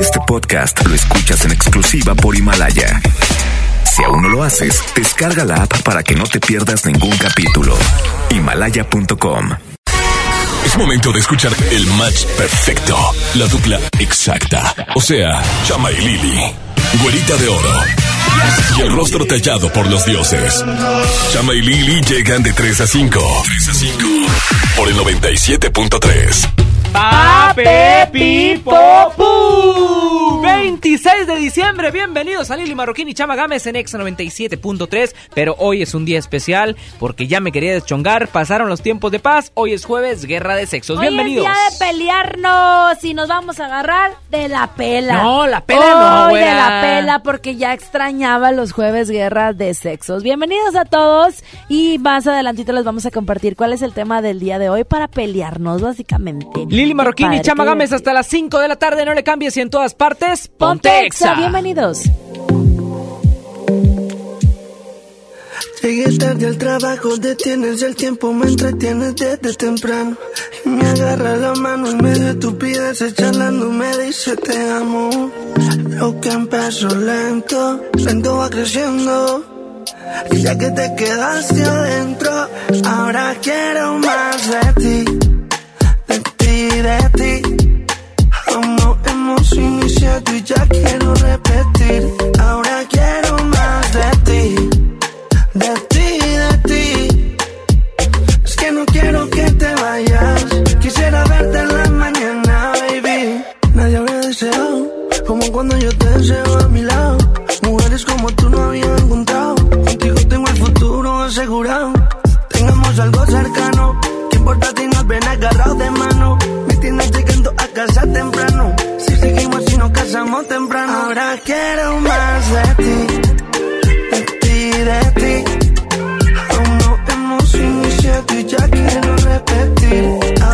Este podcast lo escuchas en exclusiva por Himalaya. Si aún no lo haces, descarga la app para que no te pierdas ningún capítulo. Himalaya.com. Es momento de escuchar el match perfecto. La dupla exacta. O sea, Chama y Lili. Güerita de oro. Y el rostro tallado por los dioses. Chama y Lili llegan de 3 a 5. 3 a 5. Por el 97.3. Pape Pipo Pu. 26 de diciembre, bienvenidos a Lili Marroquín y Chama Gámez en Exa 97.3. Pero hoy es un día especial porque ya me quería deschongar. Pasaron los tiempos de paz. Hoy es jueves, guerra de sexos. bienvenidos. Es día de pelearnos y nos vamos a agarrar de la pela. No, la pela no, Hoy de güera. la pela porque ya extrañaba los jueves guerra de sexos. Bienvenidos a todos y más adelantito les vamos a compartir cuál es el tema del día de hoy para pelearnos básicamente. Lili Marroquín y Chama Gámez hasta las 5 de la tarde. No le cambies y en todas partes. Ponte Exa, bienvenidos. Llegué tarde al trabajo, detienes el tiempo, me entretienes desde temprano. Y me agarra la mano en medio de estupideces, charlando, me dice te amo. Lo que empezó lento, lento va creciendo. Y ya que te quedaste adentro, ahora quiero más de ti, de ti, no hemos iniciado y ya quiero repetir. Ahora quiero más de ti de ti, de ti. Es que no quiero que te vayas. Quisiera verte en la mañana, baby. Nadie habría deseado como cuando yo te deseo a mi lado. Mujeres como tú no había encontrado. Contigo tengo el futuro asegurado. Tengamos algo cercano. ¿Qué importa si nos ven agarrados de mano? Tienes llegando a casa temprano. Si seguimos y nos casamos temprano. Ahora quiero más de ti de ti, de ti. Aún no hemos iniciado y ya quiero repetir.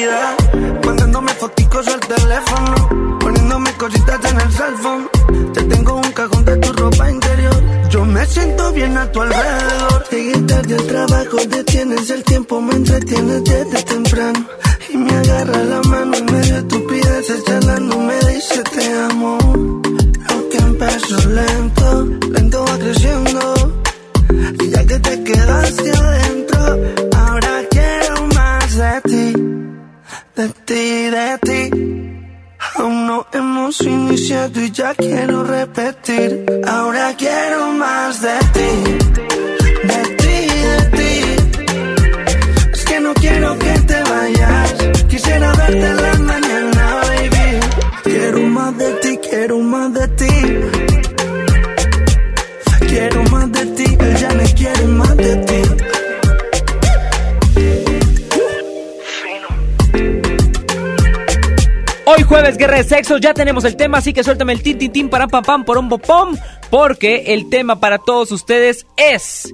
Atrevida. Mandándome foticos al teléfono. Poniéndome cositas en el cell phone. Ya tengo un cajón de tu ropa interior. Yo me siento bien a tu alrededor. Llegué tarde al trabajo, detienes el tiempo, me entretienes desde temprano. Y me agarra la mano en medio de estupideces, charlando, me dice te amo. Lo que empezó lento, lento va creciendo. Y ya que te quedaste adentro, ahora quiero más de ti, de ti, de ti. Aún no hemos iniciado y ya quiero repetir. Ahora quiero más de ti, de ti, de ti. Es que no quiero que de sexos, ya tenemos el tema, así que suéltame el tin para pam pam por un pom porque el tema para todos ustedes es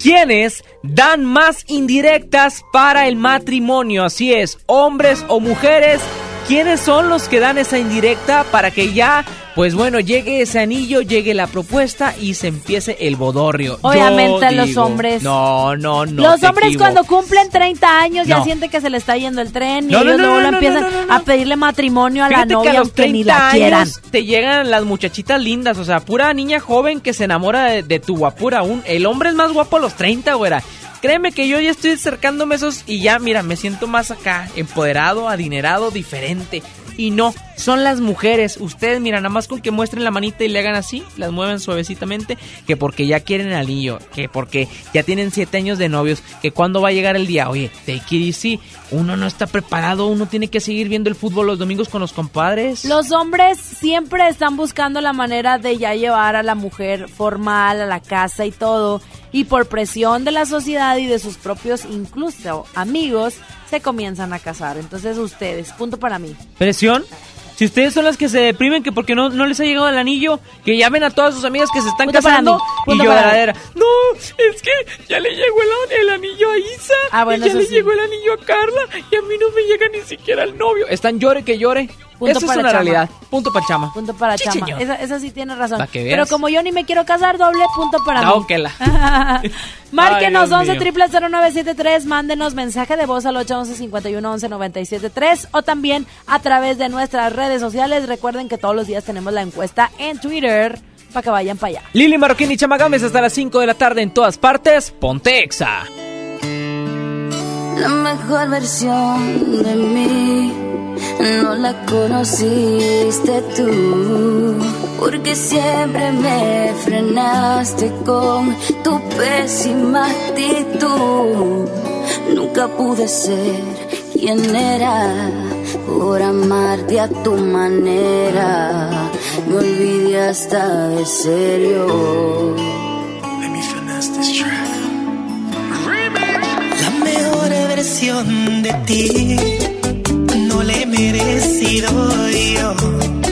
¿Quiénes dan más indirectas para el matrimonio? Así es, hombres o mujeres, ¿quiénes son los que dan esa indirecta para que ya, pues bueno, llegue ese anillo, llegue la propuesta y se empiece el bodorrio? Obviamente los hombres. No, no, no. los hombres cuando cumplen 30 años ya sienten que se le está yendo el tren y No, ellos luego empiezan a pedirle matrimonio a Fíjate la que novia a los aunque ni 30 la quieran. años te llegan las muchachitas lindas, o sea, pura niña joven que se enamora de, de tu guapura aún. El hombre es más guapo a los 30, güera. Créeme que yo ya estoy acercándome esos y ya, mira, me siento más acá, empoderado, adinerado, diferente. Y no, son las mujeres. Ustedes, mira, nada más con que muestren la manita y le hagan así, las mueven suavecitamente, que porque ya quieren el anillo, que porque ya tienen siete años de novios, que cuando va a llegar el día, oye, take it easy, uno no está preparado, uno tiene que seguir viendo el fútbol los domingos con los compadres. Los hombres siempre están buscando la manera de ya llevar a la mujer formal a la casa y todo. Y por presión de la sociedad y de sus propios incluso amigos se comienzan a casar. Entonces ustedes, punto para mí. ¿Presión? Si ustedes son las que se deprimen que porque no, no les ha llegado el anillo, que llamen a todas sus amigas que se están Punto casando y lloradera. No, es que ya le llegó el, el anillo a Isa, Ah, bueno, y ya le sí. llegó el anillo a Carla y a mí no me llega ni siquiera el novio. Están llore que llore. Punto Eso es para una Chama. realidad. Punto para Chama. Punto para Sí, Chama. Esa, esa sí tiene razón. Pa' que Pero como yo ni me quiero casar, doble punto para No, mí. la. Márquenos Ay, Dios 11 mío. triple 0973, mándenos mensaje de voz al 811 51 11 973 o también a través de nuestras redes sociales. Recuerden que todos los días tenemos la encuesta en Twitter para que vayan para allá. Lili Marroquín y Chama Gámez hasta las 5 de la tarde en todas partes. Ponte Exa. La mejor versión de mí no la conociste tú, porque siempre me frenaste con tu pésima actitud. Nunca pude ser quien era por amarte a tu manera. Me olvidé hasta de serio. Let. De ti no le he merecido yo.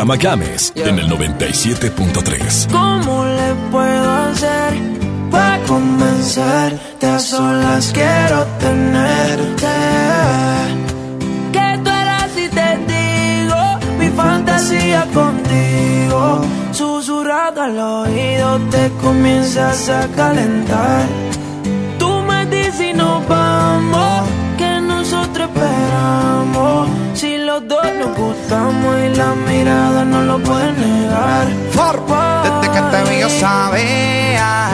Chama Games en el 97.3. ¿Cómo le puedo hacer para convencerte? A solas quiero tenerte. Que tú eras y te digo mi fantasía contigo. Susurrado al oído te comienzas a calentar. Tú me dices y nos vamos, que nosotros nosotros esperamos. Y la mirada no lo puede negar. Desde que te vi yo sabía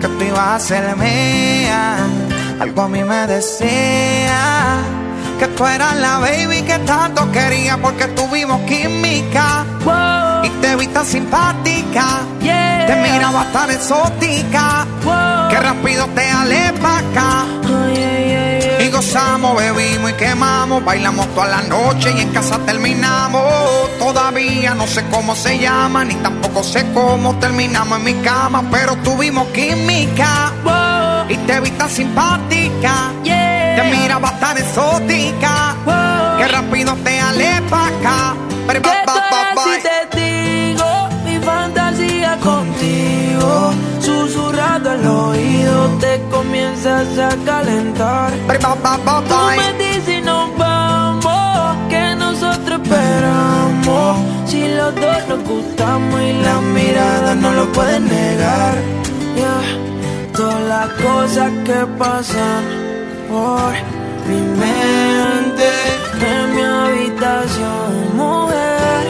que tú ibas a ser mía. Algo a mí me decía que tú eras la baby que tanto quería porque tuvimos química. Y te vi tan simpática. Te miraba tan exótica. Que rápido te alé pa' acá. Gozamos, bebimos y quemamos. Bailamos toda la noche y en casa terminamos. Todavía no sé cómo se llama, ni tampoco sé cómo terminamos en mi cama. Pero tuvimos química. Y te vi tan simpática. Te miraba tan exótica. Que rápido te alé pa' acá. Pero ¿Qué tal si te digo mi fantasía contigo? Susurrado al oído te comienzas a calentar. Tú me dices y nos vamos, que nosotros esperamos. Si los dos nos gustamos y la mirada no lo pueden negar. Yeah. Todas las cosas que pasan por mi mente en mi habitación, mujer.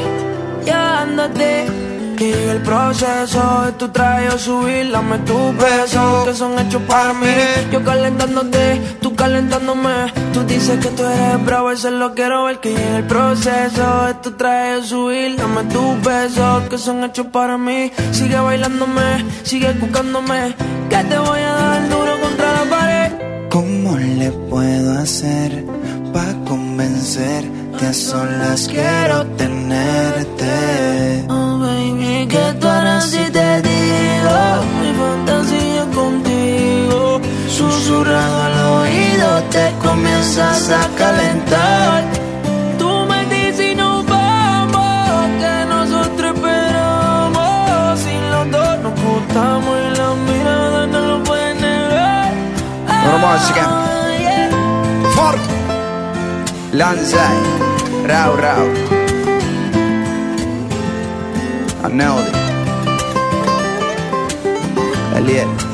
Ya ándate. Que llegue el proceso de tu traje o subir, dame tus besos que son hechos para mí. Yo calentándote, tú calentándome. Tú dices que tú eres bravo, eso lo quiero ver. Que llegue el proceso de tu traje o subir, dame tus besos que son hechos para mí. Sigue bailándome, sigue buscándome. Que te voy a dar duro contra la pared. ¿Cómo le puedo hacer para convencerte? A solas quiero tenerte. Oh, baby, que tú harás si te digo mi fantasía contigo. Susurrado al oído te comienzas a calentar. Tú me dices y nos vamos, que nosotros esperamos. Si los dos nos gustamos y la mirada no lo pueden negar. For Lanzai, Rau Rau. I nailed it. Eliel.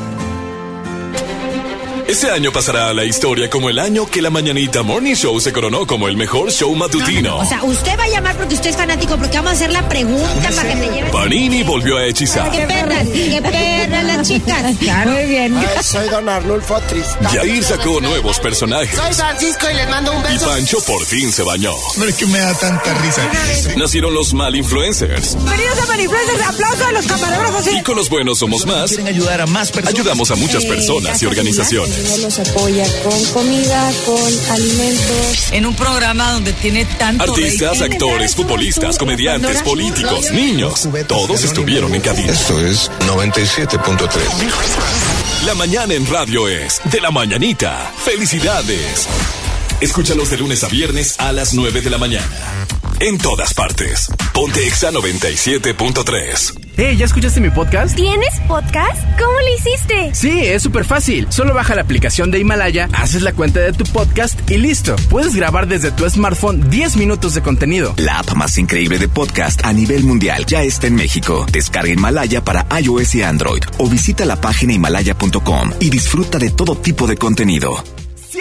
Ese año pasará a la historia como el año que la Mañanita Morning Show se coronó como el mejor show matutino. O sea, usted va a llamar porque usted es fanático, porque vamos a hacer la pregunta para que te lleven. Panini volvió a hechizar. ¡Qué perras! ¡Qué perras las chicas! Muy bien. Soy Don Arnulfo Tristán. Yair sacó nuevos personajes. Soy Francisco y les mando un Y beso. Pancho por fin se bañó. Pero es que me da tanta risa. Nacieron los mal influencers. Bienvenidos a Manifluencers, aplauso a los camarógrafos. Y con los buenos somos más. Quieren ayudar a más personas. Ayudamos a muchas personas y organizaciones. Los apoya con comida, con alimentos. En un programa donde tiene tanto Artistas, actores, futbolistas, comediantes, políticos, niños. Todos estuvieron en cabina. Esto es 97.3. La mañana en radio es de la mañanita. Felicidades. Escúchalos de lunes a viernes a las 9 de la mañana. En todas partes. Ponte Exa 97.3. Hey, ¿ya escuchaste mi podcast? ¿Tienes podcast? ¿Cómo lo hiciste? Sí, es súper fácil. Solo baja la aplicación de Himalaya, haces la cuenta de tu podcast y listo. Puedes grabar desde tu smartphone 10 minutos de contenido. La app más increíble de podcast a nivel mundial ya está en México. Descarga Himalaya para iOS y Android o visita la página himalaya.com y disfruta de todo tipo de contenido.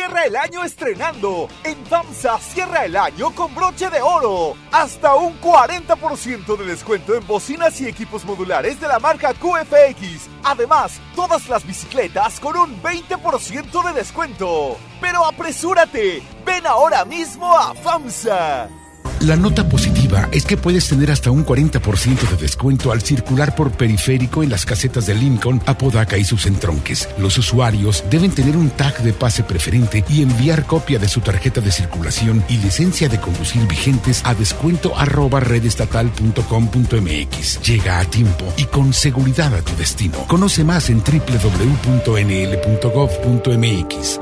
Cierra el año estrenando. En FAMSA cierra el año con broche de oro. Hasta un 40% de descuento en bocinas y equipos modulares de la marca QFX. Además, todas las bicicletas con un 20% de descuento. Pero apresúrate. Ven ahora mismo a FAMSA. La nota positiva es que puedes tener hasta un 40% de descuento al circular por periférico en las casetas de Lincoln, Apodaca y sus entronques. Los usuarios deben tener un tag de pase preferente y enviar copia de su tarjeta de circulación y licencia de conducir vigentes a descuento. Llega a tiempo y con seguridad a tu destino. Conoce más en www.nl.gov.mx.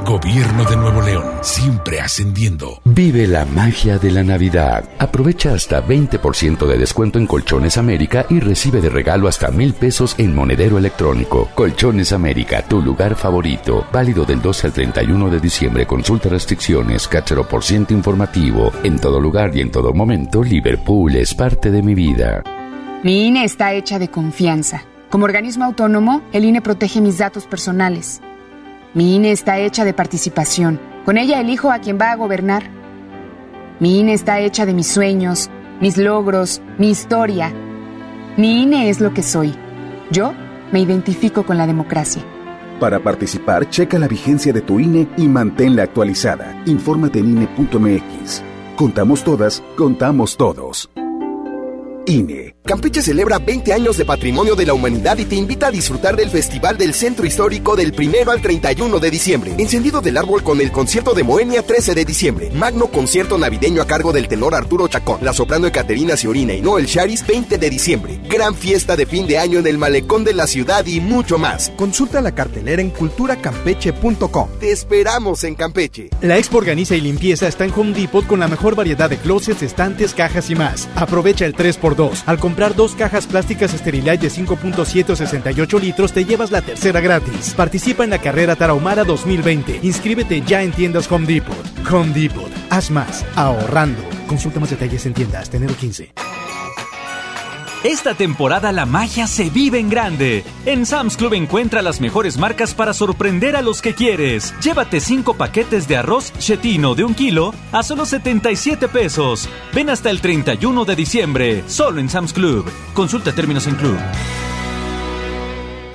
Gobierno de Nuevo León, siempre ascendiendo. Vive la magia de la Navidad. Aprovecha hasta 20% de descuento en Colchones América y recibe de regalo hasta mil pesos en monedero electrónico. Colchones América, tu lugar favorito. Válido del 12 al 31 de diciembre. Consulta restricciones, cachero por ciento informativo. En todo lugar y en todo momento, Liverpool es parte de mi vida. Mi INE está hecha de confianza. Como organismo autónomo, el INE protege mis datos personales. Mi INE está hecha de participación Con ella elijo a quien va a gobernar. Mi INE está hecha de mis sueños, mis logros, mi historia. Mi INE es lo que soy. Yo me identifico con la democracia. Para participar, checa la vigencia de tu INE y manténla actualizada. Infórmate en INE.mx. Contamos todas, contamos todos. INE. Campeche celebra 20 años de patrimonio de la humanidad y te invita a disfrutar del Festival del Centro Histórico del 1 al 31 de diciembre. Encendido del árbol con el concierto de Moenia 13 de diciembre. Magno concierto navideño a cargo del tenor Arturo Chacón, la soprano Caterina Ciorina y Noel Charis 20 de diciembre. Gran fiesta de fin de año en el malecón de la ciudad y mucho más. Consulta la cartelera en culturacampeche.com. Te esperamos en Campeche. La Expo Organiza y Limpieza está en Home Depot con la mejor variedad de closets, estantes, cajas y más. Aprovecha el 3x2. Al comprar dos cajas plásticas Sterilite de 5.7 68 litros, te llevas la tercera gratis. Participa en la carrera Tarahumara 2020. Inscríbete ya en tiendas Home Depot. Home Depot. Haz más. Ahorrando. Consulta más detalles en tiendas. Tenero 15. Esta temporada la magia se vive en grande. En Sam's Club encuentra las mejores marcas para sorprender a los que quieres. Llévate 5 paquetes de arroz chetino de un kilo a solo 77 pesos. Ven hasta el 31 de diciembre, solo en Sam's Club. Consulta términos en club.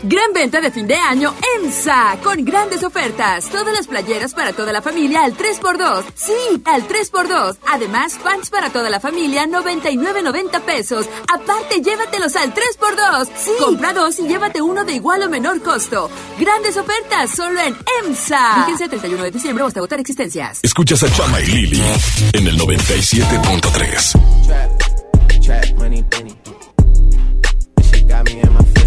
Gran venta de fin de año en SA, con grandes ofertas. Todas las playeras para toda la familia al 3x2. Sí, al 3x2. Además, pants para toda la familia, 99.90 pesos. Aparte, llévatelos al 3x2. Sí, compra dos y llévate uno de igual o menor costo. Grandes ofertas solo en EMSA. Fíjense el 31 de diciembre o hasta agotar existencias. Escuchas a Chama y Lili en el 97.3. Trap, trap, money, penny. Shit got me in my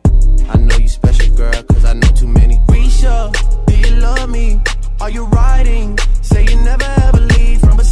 I know you special, girl, cause I know too many. Risha, do you love me? Are you riding? Say you never ever leave from beside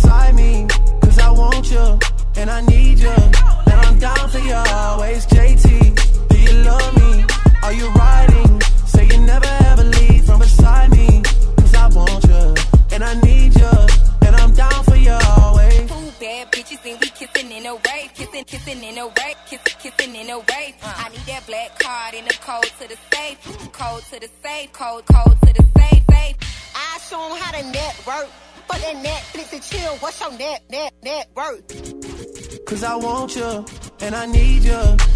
and I need you,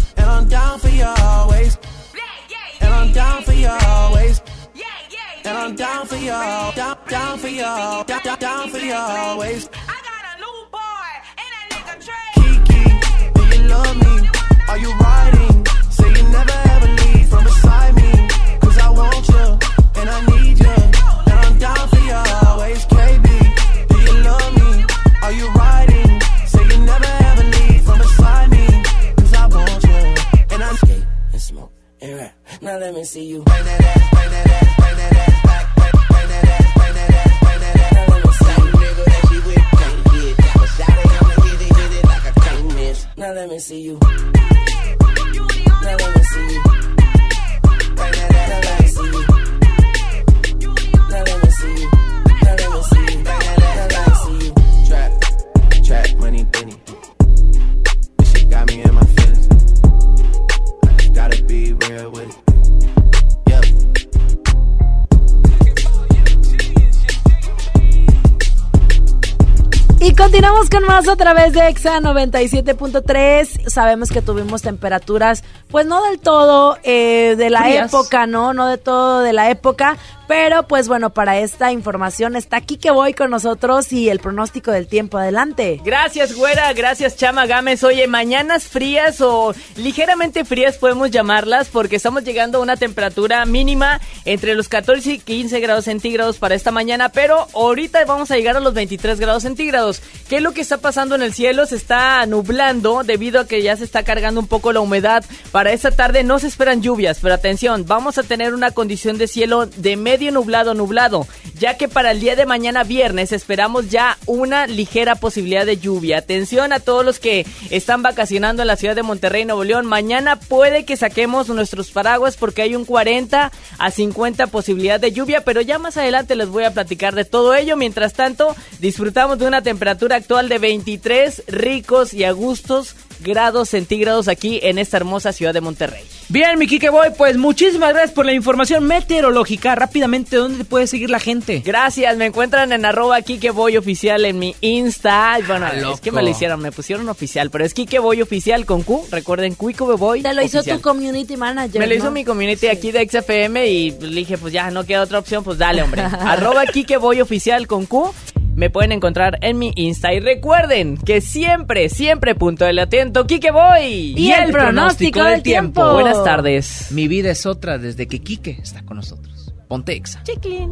con más a través de EXA 97.3. Sabemos que tuvimos temperaturas, pues no del todo eh, de la Frías. época, ¿no? No de todo de la época. Pero pues bueno, para esta información está aquí que voy con nosotros y el pronóstico del tiempo. Adelante. Gracias, güera. Gracias, Chama Gámez. Oye, mañanas frías o ligeramente frías podemos llamarlas porque estamos llegando a una temperatura mínima entre los 14 y 15 grados centígrados para esta mañana, pero ahorita vamos a llegar a los 23 grados centígrados. ¿Qué es lo que está pasando en el cielo? Se está nublando debido a que ya se está cargando un poco la humedad. Para esta tarde no se esperan lluvias, pero atención, vamos a tener una condición de cielo de medio nublado nublado, ya que para el día de mañana viernes esperamos ya una ligera posibilidad de lluvia. Atención a todos los que están vacacionando en la ciudad de Monterrey, Nuevo León. Mañana puede que saquemos nuestros paraguas porque hay un 40 a 50 posibilidad de lluvia, pero ya más adelante les voy a platicar de todo ello. Mientras tanto, disfrutamos de una temperatura actual de 23 ricos y a gustos grados centígrados aquí en esta hermosa ciudad de Monterrey. Bien, mi Kike Boy, pues muchísimas gracias por la información meteorológica. Rápidamente, ¿dónde te puede seguir la gente? Gracias, me encuentran en arroba Kike Boy oficial en mi Insta. Bueno, Ah, es que me lo hicieron, me pusieron oficial, pero es Kike Boy oficial con Q. Recuerden, Cuico Boy. Te lo hizo oficial. tu community manager. Me lo hizo ¿no? mi community aquí de XFM y le dije, pues ya no queda otra opción, pues dale, hombre. Arroba Kike Boy oficial con Q. Me pueden encontrar en mi Insta. Y recuerden que siempre, siempre punto del atento, Kike Boy. Y el pronóstico del tiempo. Buenas tardes. Mi vida es otra desde que Kike está con nosotros. Ponte exa. Chiclin.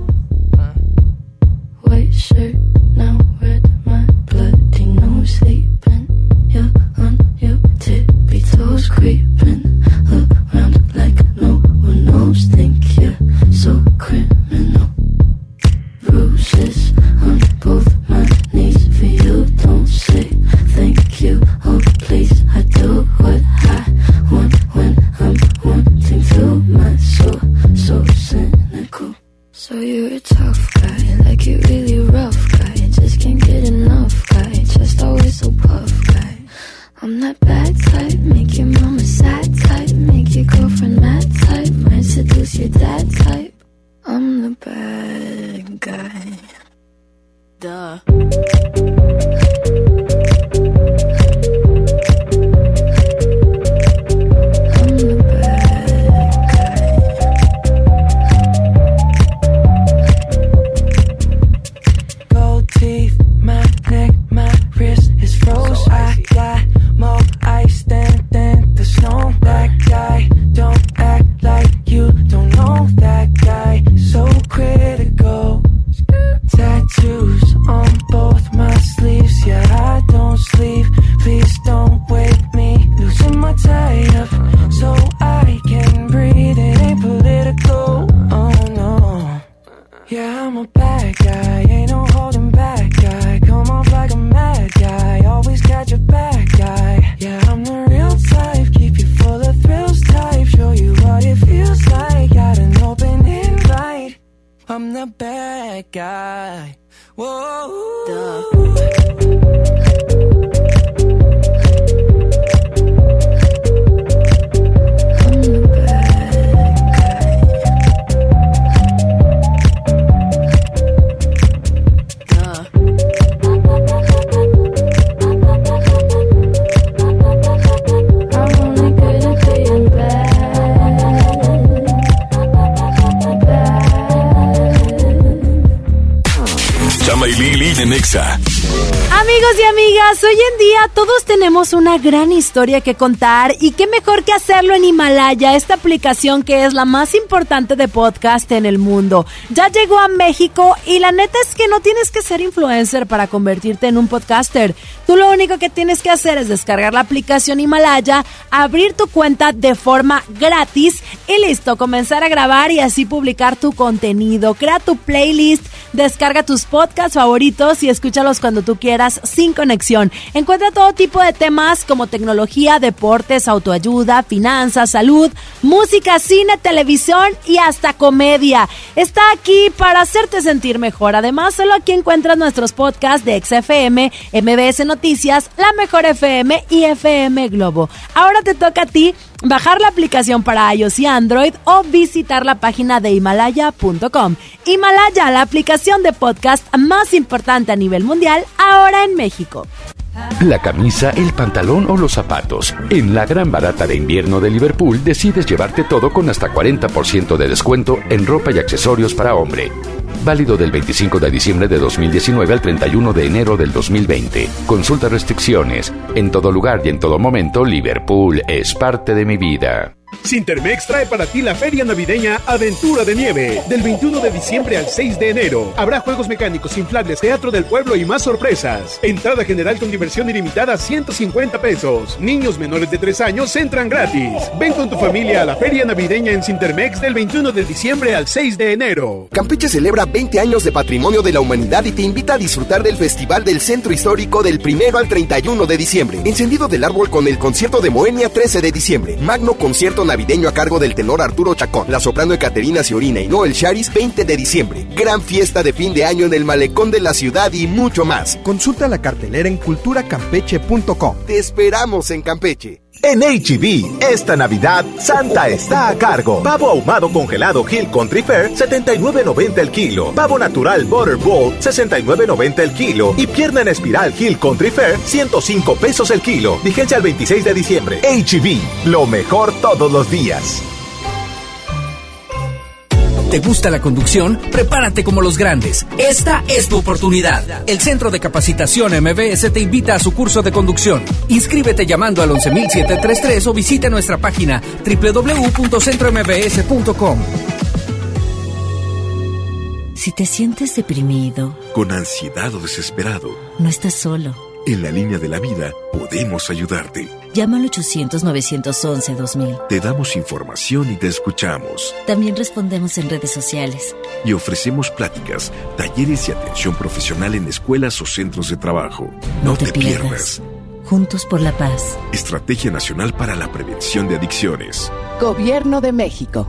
White shirt, now red, my bloody nose sleeping. Una gran historia que contar y qué mejor que hacerlo en Himalaya, esta aplicación que es la más importante de podcast en el mundo. Ya llegó a México y la neta es que no tienes que ser influencer para convertirte en un podcaster. Tú lo único que tienes que hacer es descargar la aplicación Himalaya, abrir tu cuenta de forma gratis y listo, comenzar a grabar y así publicar tu contenido. Crea tu playlist, descarga tus podcasts favoritos y escúchalos cuando tú quieras sin conexión. Encuentra todo tipo de temas como tecnología, deportes, autoayuda, finanzas, salud, música, cine, televisión y hasta comedia. Está aquí para hacerte sentir mejor. Además, solo aquí encuentras nuestros podcasts de XFM, MBS Noticias, La Mejor FM y FM Globo. Ahora te toca a ti bajar la aplicación para iOS y Android o visitar la página de himalaya.com. Himalaya, la aplicación de podcast más importante a nivel mundial, ahora en México. La camisa, el pantalón o los zapatos. En la gran barata de invierno de Liverpool decides llevarte todo con hasta 40% de descuento en ropa y accesorios para hombre. Válido del 25 de diciembre de 2019 al 31 de enero del 2020. Consulta restricciones. En todo lugar y en todo momento, Liverpool es parte de mi vida. Sintermex trae para ti la feria navideña Aventura de Nieve. Del 21 de diciembre al 6 de enero. Habrá juegos mecánicos, inflables, teatro del pueblo y más sorpresas. Entrada general con diversión ilimitada 150 pesos. Niños menores de 3 años entran gratis. Ven con tu familia a la feria navideña en Sintermex del 21 de diciembre al 6 de enero. Campeche celebra 20 años de patrimonio de la humanidad y te invita a disfrutar del Festival del Centro Histórico del 1 al 31 de diciembre. Encendido del árbol con el concierto de Moenia 13 de diciembre. Magno concierto navideño a cargo del tenor Arturo Chacón, la soprano Ecaterina Ciorina y Noel Charis 20 de diciembre. Gran fiesta de fin de año en el malecón de la ciudad y mucho más. Consulta la cartelera en culturacampeche.com. Te esperamos en Campeche. En HB, esta Navidad, Santa está a cargo. Pavo ahumado congelado Hill Country Fair, 79.90 el kilo. Pavo natural Butter Bowl, 69.90 el kilo. Y pierna en espiral Hill Country Fair, 105 pesos el kilo. Vigencia al 26 de diciembre. HB, lo mejor todos los días. ¿Te gusta la conducción? Prepárate como los grandes. Esta es tu oportunidad. El Centro de Capacitación MBS te invita a su curso de conducción. Inscríbete llamando al 11733 o visita nuestra página www.centrombs.com. Si te sientes deprimido, con ansiedad o desesperado, no estás solo. En la línea de la vida podemos ayudarte. Llama al 800-911-2000. Te damos información y te escuchamos. También respondemos en redes sociales. Y ofrecemos pláticas, talleres y atención profesional en escuelas o centros de trabajo. No, te, pierdas. Juntos por la paz. Estrategia Nacional para la Prevención de Adicciones. Gobierno de México.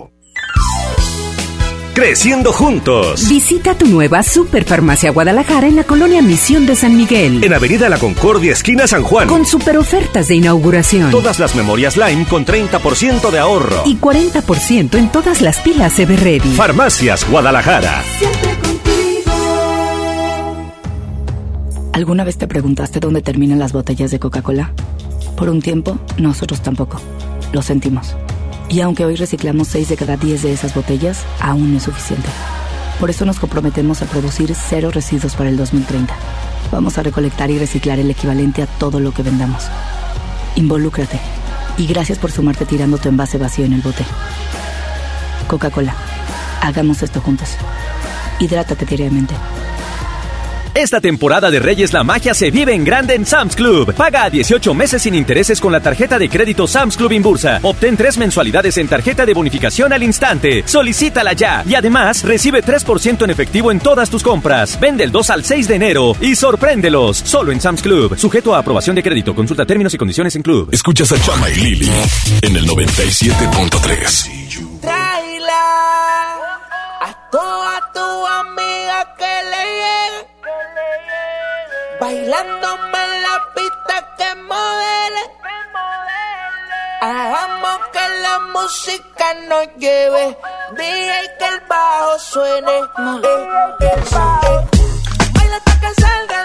Creciendo juntos. Visita tu nueva Superfarmacia Guadalajara en la colonia Misión de San Miguel. En Avenida La Concordia, esquina San Juan. Con super ofertas de inauguración. Todas las memorias Lime con 30% de ahorro. Y 40% en todas las pilas Everready. Farmacias Guadalajara. ¿Alguna vez te preguntaste dónde terminan las botellas de Coca-Cola? Por un tiempo, nosotros tampoco. Lo sentimos. Y aunque hoy reciclamos 6 de cada 10 de esas botellas, aún no es suficiente. Por eso nos comprometemos a producir cero residuos para el 2030. Vamos a recolectar y reciclar el equivalente a todo lo que vendamos. Involúcrate. Y gracias por sumarte tirando tu envase vacío en el bote. Coca-Cola. Hagamos esto juntos. Hidrátate diariamente. Esta temporada de Reyes la magia se vive en grande en Sam's Club. Paga a 18 meses sin intereses con la tarjeta de crédito Sam's Club Inbursa. Obtén tres mensualidades en tarjeta de bonificación al instante. Solicítala ya. Y además, recibe 3% en efectivo en todas tus compras. Vende el 2 al 6 de enero y sorpréndelos. Solo en Sam's Club. Sujeto a aprobación de crédito. Consulta términos y condiciones en Club. Escuchas a Chama y Lili en el 97.3. Tráela a toda Bailándome en la pista que modele. Hagamos que la música nos lleve. DJ que el bajo suene. Eh, eh, eh. Baila hasta que salga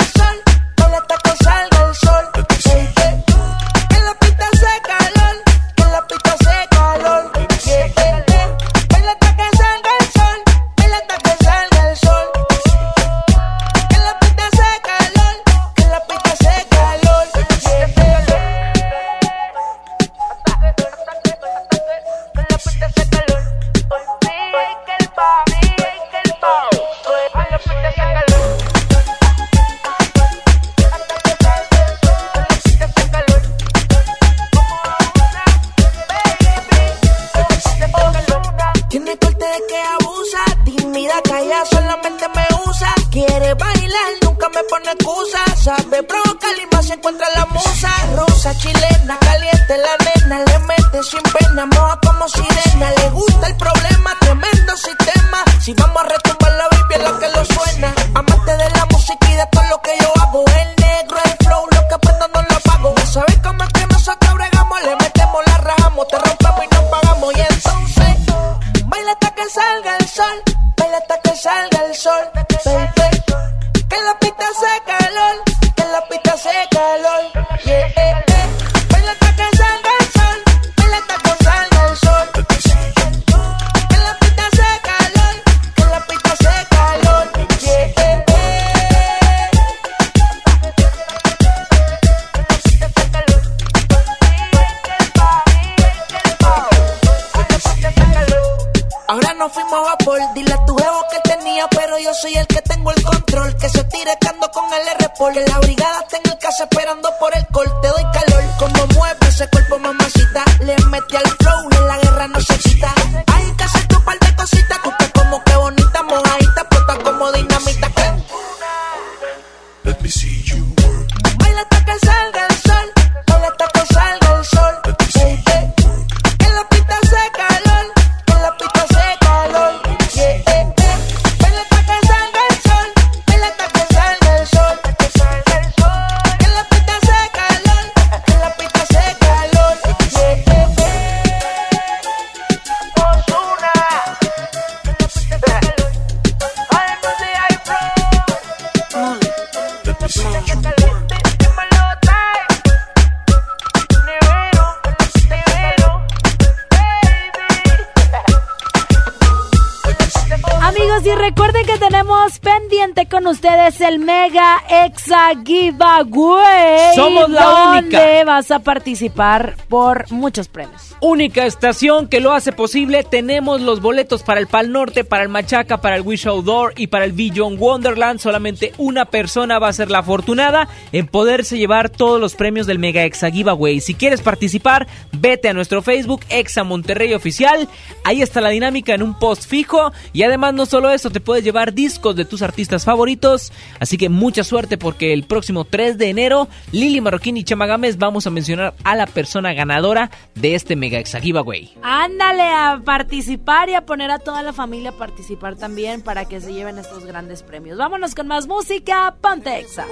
Mega Exa Giveaway. Somos la donde única. vas a participar por muchos premios. Única estación que lo hace posible. Tenemos los boletos para el Pal Norte, para el Machaca, para el Wish Outdoor y para el Beyond Wonderland. Solamente una persona va a ser la afortunada en poderse llevar todos los premios del Mega Exa Giveaway. Si quieres participar, vete a nuestro Facebook Exa Monterrey Oficial. Ahí está la dinámica en un post fijo. Y además no solo eso, te puedes llevar discos de tus artistas favoritos. Así que mucha suerte porque el próximo 3 de enero, Lili Marroquín y Chama Gámez vamos a mencionar a la persona ganadora de este Mega Exa Giveaway. Ándale a participar y a poner a toda la familia a participar también para que se lleven estos grandes premios. Vámonos con más música, ponte Exa.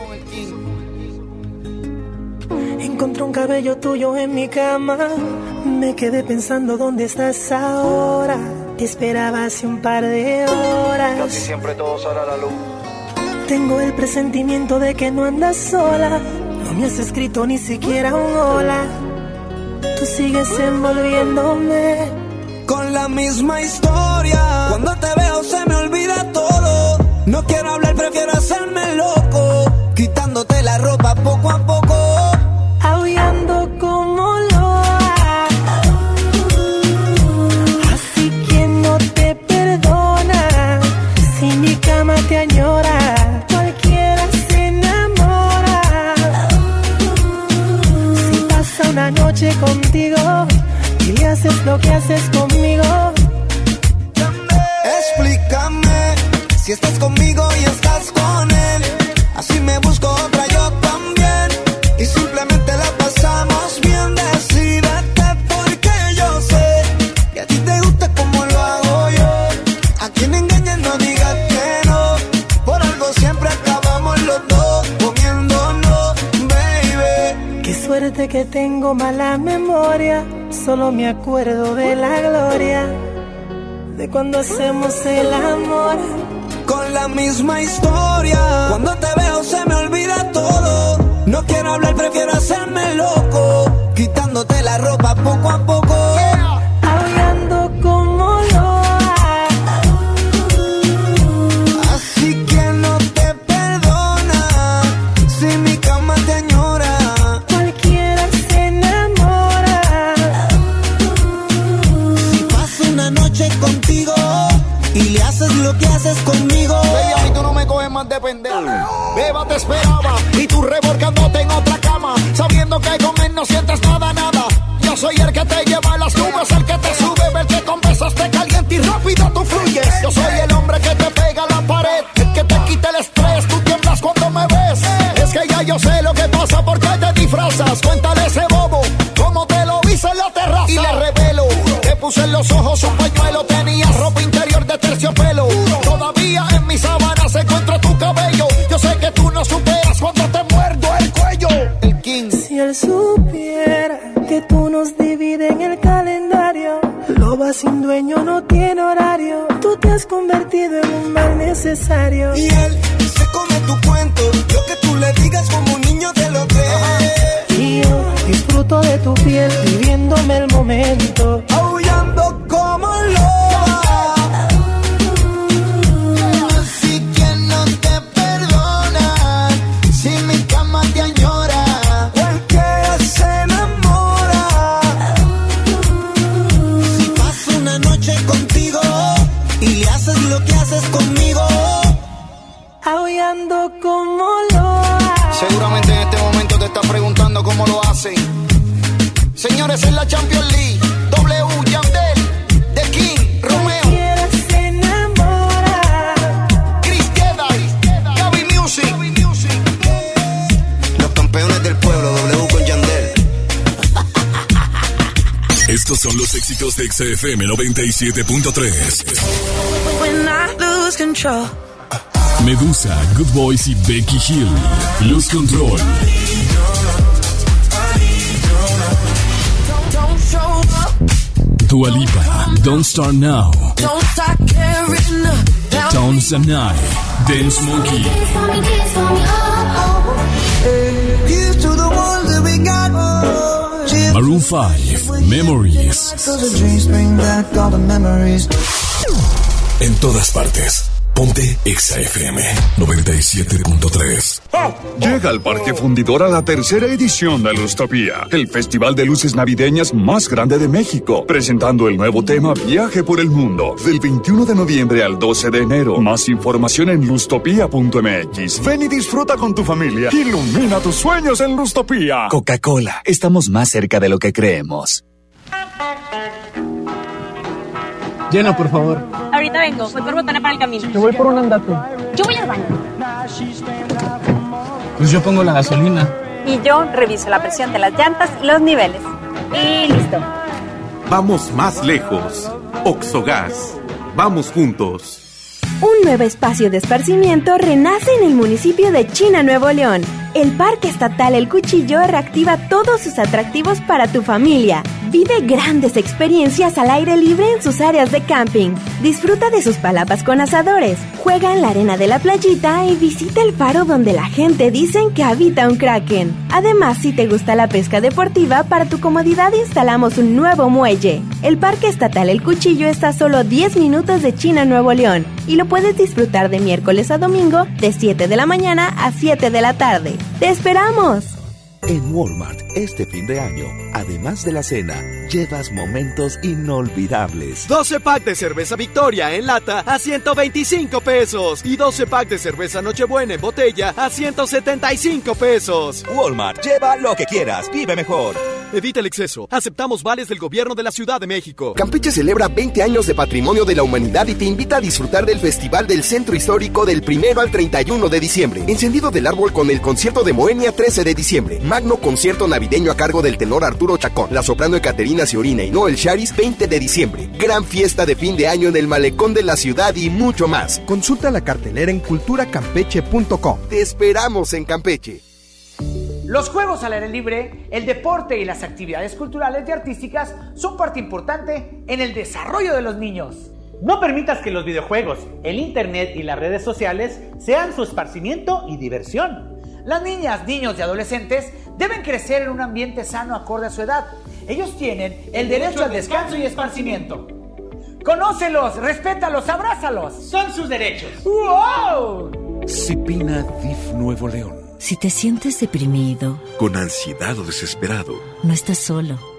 Encontré un cabello tuyo en mi cama. Me quedé pensando dónde estás ahora. Te esperaba hace un par de horas. Casi siempre todo sale a la luz. Tengo el presentimiento de que no andas sola. No me has escrito ni siquiera un hola. Tú sigues envolviéndome con la misma historia. Cuando te veo se me olvida todo. No quiero hablar, prefiero hacerme loco. Quitándote la ropa poco a poco. Lo que haces conmigo. Explícame si estás conmigo y estás con él. Así me Suerte que tengo mala memoria. Solo me acuerdo de la gloria. De cuando hacemos el amor. Con la misma historia. Cuando te veo se me olvida todo. No quiero hablar, prefiero hacerme loco. Quitándote la ropa poco a poco. Más de pendejo. Beba te esperaba y tú revolcándote en otra cama. Sabiendo que con no sientes nada, nada. Yo soy el que te lleva a las nubes, el que te sube, el que con besos te calienta y rápido tú fluyes. Yo soy el hombre que te pega a la pared, que te quita el estrés, tú tiemblas cuando me ves. Es que ya yo sé lo que pasa porque te disfrazas. Cuéntale ese bobo cómo te lo hice en la terraza. Y le puse en los ojos un pañuelo, tenía ropa interior de terciopelo. Todavía supiera que tú nos divides en el calendario, loba sin dueño no tiene horario. Tú te has convertido en un mal necesario. Y él se come tu cuento, lo que tú le digas como un niño te lo cree. Y yo disfruto de tu piel, viviéndome el momento. En la Champions League, W, Yandel, The King, Romeo, se enamora. Chris Gaby Music. Los campeones del pueblo, W con Yandel. Estos son los éxitos de XFM 97.3. When I lose control. Medusa, Good Boys y Becky Hill. Luz Control. Dua Lipa, Don't Start Now. Don't start caring about Tones and I. Dance Monkey. Here's to the ones that we got. Cheers Maroon 5, Memories. En todas partes. Ponte XFM 97.3. Llega al Parque Fundidora la tercera edición de Lustopía, el festival de luces navideñas más grande de México, presentando el nuevo tema Viaje por el Mundo, del 21 de noviembre al 12 de enero. Más información en lustopía.mx. Ven y disfruta con tu familia. Ilumina tus sueños en Lustopía. Coca-Cola, estamos más cerca de lo que creemos. Llena, por favor. Ahorita vengo, voy por botana para el camino. Yo voy por un andate. Yo voy al baño. Pues yo pongo la gasolina. Y yo reviso la presión de las llantas y los niveles. Y listo. Vamos más lejos. Oxogas. Vamos juntos. Un nuevo espacio de esparcimiento renace en el municipio de China, Nuevo León. El Parque Estatal El Cuchillo reactiva todos sus atractivos para tu familia. Vive grandes experiencias al aire libre en sus áreas de camping. Disfruta de sus palapas con asadores. Juega en la arena de la playita y visita el faro donde la gente dicen que habita un kraken. Además, si te gusta la pesca deportiva, para tu comodidad instalamos un nuevo muelle. El Parque Estatal El Cuchillo está a solo 10 minutos de China, Nuevo León, y lo puedes disfrutar de miércoles a domingo de 7 de la mañana a 7 de la tarde. ¡Te esperamos! En Walmart, este fin de año, además de la cena, llevas momentos inolvidables. 12 pack de cerveza Victoria en lata a 125 pesos y 12 pack de cerveza Nochebuena en botella a 175 pesos. Walmart, lleva lo que quieras, vive mejor. Evita el exceso. Aceptamos vales del gobierno de la Ciudad de México. Campeche celebra 20 años de patrimonio de la humanidad y te invita a disfrutar del Festival del Centro Histórico del 1 al 31 de diciembre. Encendido del árbol con el concierto de Moenia 13 de diciembre. Magno concierto navideño a cargo del tenor Arturo Chacón, la soprano Caterina Ciorina y Noel Charis 20 de diciembre. Gran fiesta de fin de año en el malecón de la ciudad y mucho más. Consulta la cartelera en culturacampeche.com. Te esperamos en Campeche. Los juegos al aire libre, el deporte y las actividades culturales y artísticas son parte importante en el desarrollo de los niños. No permitas que los videojuegos, el internet y las redes sociales sean su esparcimiento y diversión. Las niñas, niños y adolescentes deben crecer en un ambiente sano acorde a su edad. Ellos tienen el derecho al descanso y esparcimiento. Conócelos, respétalos, abrázalos. Son sus derechos. ¡Wow! Cipina DIF Nuevo León. Si te sientes deprimido, Con ansiedad o desesperado, no estás solo.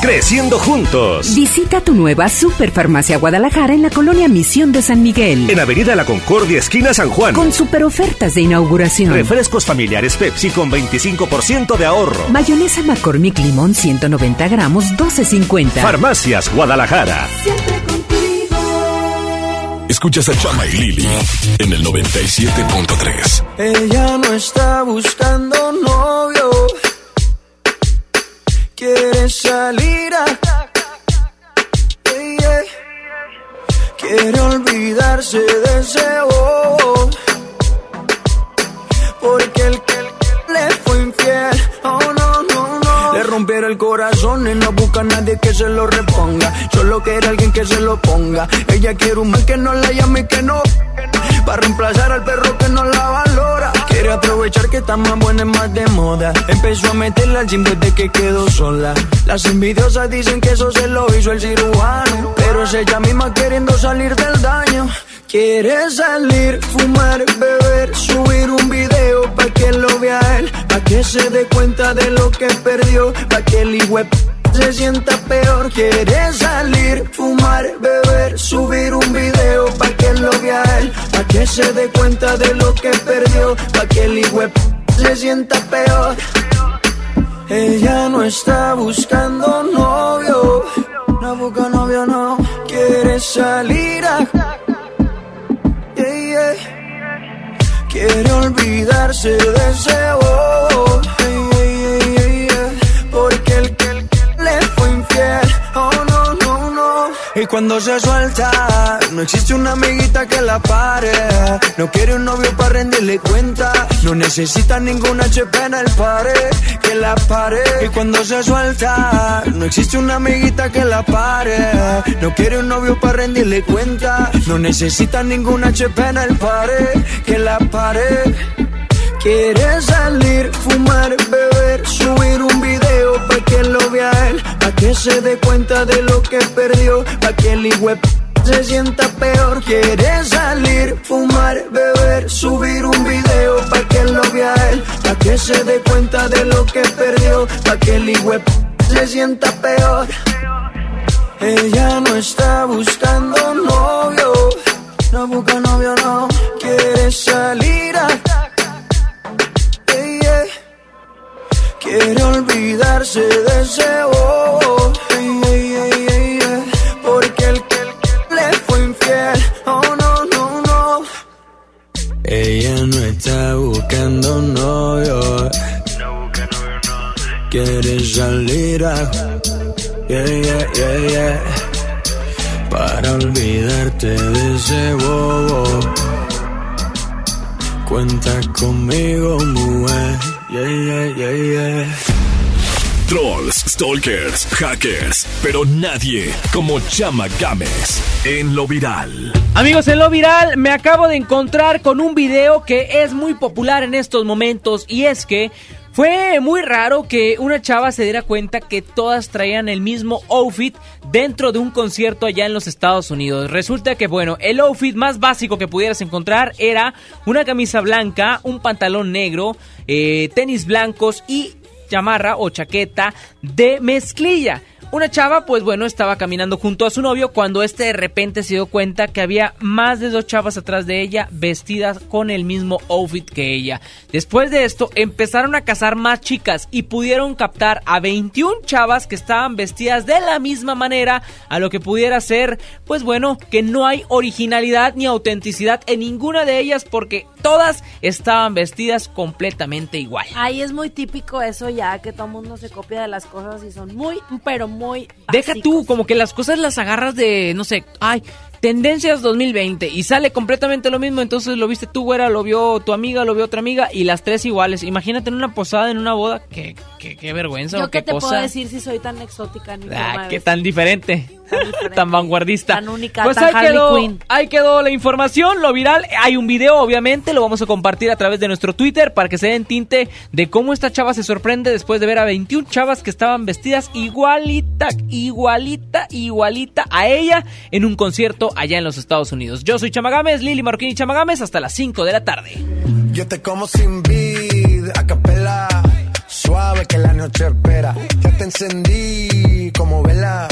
Creciendo juntos. Visita tu nueva Superfarmacia Guadalajara en la colonia Misión de San Miguel. En Avenida La Concordia, esquina San Juan. Con super ofertas de inauguración. Refrescos familiares Pepsi con 25% de ahorro. Mayonesa McCormick Limón 190 gramos 12.50. Farmacias Guadalajara. Escuchas a Chama y Lili en el 97.3. Ella no está buscando novio. Quiere salir a. Quiere olvidarse de ese bobo. Porque el que le fue infiel. Oh no, no, no. Le rompieron el corazón y no busca a nadie que se lo reponga. Solo quiere alguien que se lo ponga. Ella quiere un man que no la llame y que no. Para reemplazar al perro que no la valora. Quiere aprovechar que está más buena y más de moda. Empezó a meterla al gym desde que quedó sola. Las envidiosas dicen que eso se lo hizo el cirujano. Pero es ella misma queriendo salir del daño. Quiere salir, fumar, beber, subir un video pa' que lo vea él, pa' que se dé cuenta de lo que perdió, pa' que el web se sienta peor. Quiere salir, fumar, beber, subir un video pa' que lo vea él, pa' que se dé cuenta de lo que perdió, pa' que el web se sienta peor. Ella no está buscando novio, no busca novio, no quiere salir a. Quiere olvidarse de ese bobo. Y cuando se suelta, no existe una amiguita que la pare. No quiere un novio para rendirle cuenta. No necesita ninguna HP en el pare que la pare. Y cuando se suelta, no existe una amiguita que la pare. No quiere un novio para rendirle cuenta. No necesita ninguna HP en el pare que la pare. Quiere salir, fumar, beber, subir un video pa' que lo vea él, pa' que se dé cuenta de lo que perdió, pa' que el web se sienta peor. Quiere salir, fumar, beber, subir un video pa' que lo vea él, pa' que se dé cuenta de lo que perdió, pa' que el web se sienta peor. Ella no está buscando novio, no busca novio, no quiere salir Quiere olvidarse de ese bobo. Porque el que le fue infiel. Oh, no, no, no. Ella no está buscando novio. Quiere salir a. Yeah, yeah, yeah, yeah. Para olvidarte de ese bobo. Cuenta conmigo, mujer. Yeah, yeah, yeah, yeah. Trolls, stalkers, hackers, pero nadie como Chama Games en lo viral. Amigos, en lo viral me acabo de encontrar con un video que es muy popular en estos momentos y es que fue muy raro que una chava se diera cuenta que todas traían el mismo outfit dentro de un concierto allá en los Estados Unidos. Resulta que, bueno, el outfit más básico que pudieras encontrar era una camisa blanca, un pantalón negro, eh, tenis blancos y chamarra o chaqueta de mezclilla. Una chava, pues bueno, estaba caminando junto a su novio cuando este de repente se dio cuenta que había más de dos chavas atrás de ella vestidas con el mismo outfit que ella. Después de esto empezaron a cazar más chicas y pudieron captar a 21 chavas que estaban vestidas de la misma manera a lo que pudiera ser, pues bueno, que no hay originalidad ni autenticidad en ninguna de ellas porque todas estaban vestidas completamente igual. Ahí es muy típico eso ya, que todo mundo se copia de las cosas y son muy, pero muy... Deja tú, como que las cosas las agarras de, no sé, ay, tendencias 2020 y sale completamente lo mismo, entonces lo viste tú, güera, lo vio tu amiga, lo vio otra amiga y las tres iguales. Imagínate en una posada, en una boda, qué, qué, qué vergüenza Yo o qué qué te cosa. puedo decir si soy tan exótica forma Ah, qué tan diferente, tan vanguardista. Tan única, Pues tan ahí Harley quedó, Quinn. ahí quedó la información, lo viral. Hay un video, obviamente, lo vamos a compartir a través de nuestro Twitter para que se den tinte de cómo esta chava se sorprende después de ver a 21 chavas que estaban vestidas igualita, igualita, igualita a ella en un concierto allá en los Estados Unidos. Yo soy Chamagames, Lili Marroquín y Chamagames, hasta las 5 de la tarde. Yo te como sin vid, a capela. Suave que la noche espera. Ya te encendí como vela.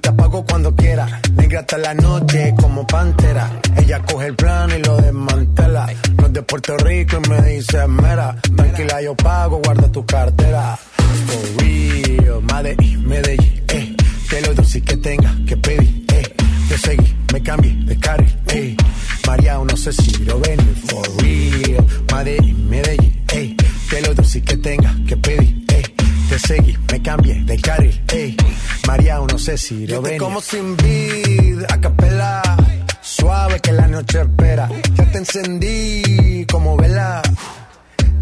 Te apago cuando quiera. Negra hasta la noche como pantera. Ella coge el plano y lo desmantela. No es de Puerto Rico y me dice mera. Tranquila, yo pago, guarda tu cartera. For real, Medellín, Medellín, eh. Que lo dulce que tenga que pedir, eh. Te seguí, me cambié de carril, eh. María, no sé si lo ven, for real. Medellín, Medellín, eh. Que lo dulce que tenga que pedir, eh. Te seguí, me cambié de carril, eh. María, no sé si lo ven. Como sin vid, a capela. Suave que la noche espera. Ya te encendí como vela.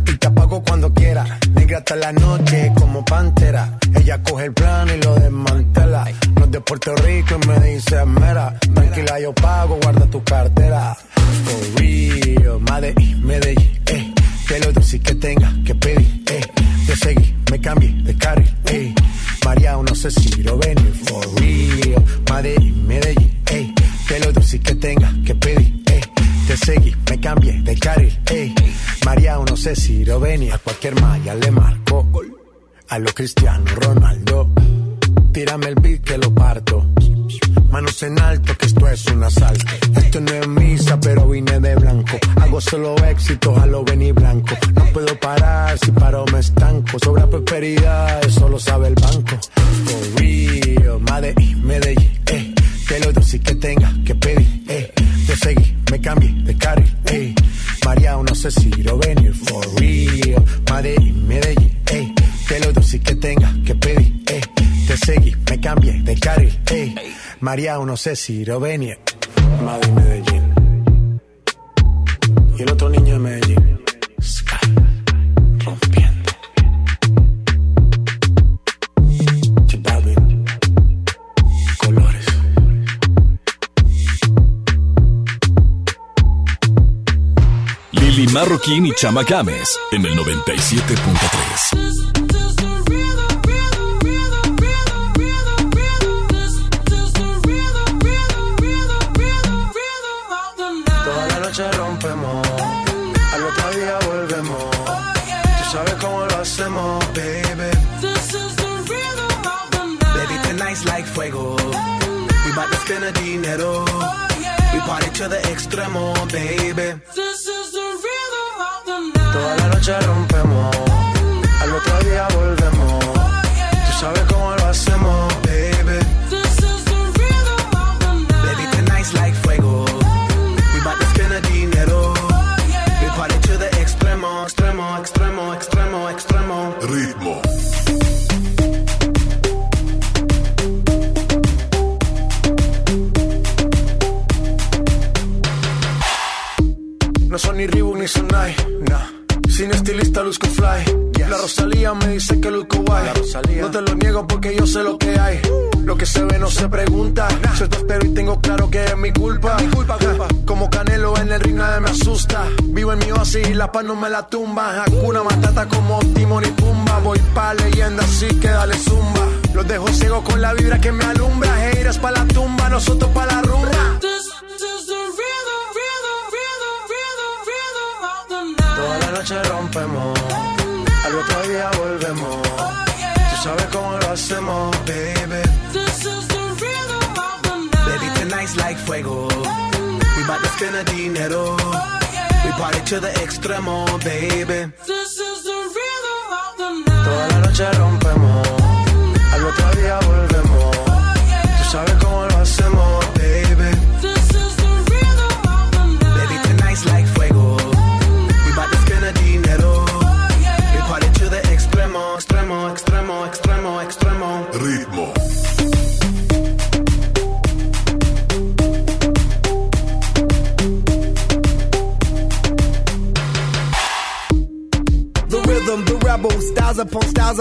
Y te apago cuando quiera. Negra hasta la noche como pantera. Ella coge el plano y lo desmantela. No es de Puerto Rico y me dice mera. Tranquila, yo pago, guarda tu cartera. For real, Medellín, Medellín, eh. Que lo dulce que tenga que pedir, eh. Te seguí, me cambié de carril, eh. María, no sé si lo ven, for real. Medellín, Medellín, eh. Que lo dulce que tenga que pedir, eh. Te seguí, me cambié de carril, ey. María, no sé si lo venía. A cualquier malla le marco. A lo Cristiano Ronaldo. Tírame el beat que lo parto. Manos en alto, que esto es un asalto. Esto no es misa, pero vine de blanco. Hago solo éxito, a lo venir blanco. No puedo parar, si paro me estanco. Sobra prosperidad, eso lo sabe el banco. For real, Medellín, Medellín, eh. Que lo dulce que tenga que pedir, eh. Te seguí, me cambié de carril, eh. María, no sé si lo venir, for real. Medellín, Medellín, eh. Que lo dulce que tenga que pedir, eh. Te seguí, me cambié de carril, eh. María, no sé si lo venir. Madrid, Medellín. Y el otro niño de Medellín. Sky. Rompiendo. Balvin. Colores. Lili Marroquín y Chama Games en el 97.3. We party to the extremo, baby. Paz no me la tumba. Hakuna Matata como Timon y Pumba. Voy pa' leyenda así que dale zumba. Los dejo ciego con la vibra que me alumbra. Heiras pa' la tumba, nosotros pa' la rumba. Toda la noche rompemos, al otro día volvemos. Tú sabes cómo lo hacemos, baby. Baby, tonight's like fuego. We bout to spend a dinero. We party to the extremo, baby. Toda la noche rompemos,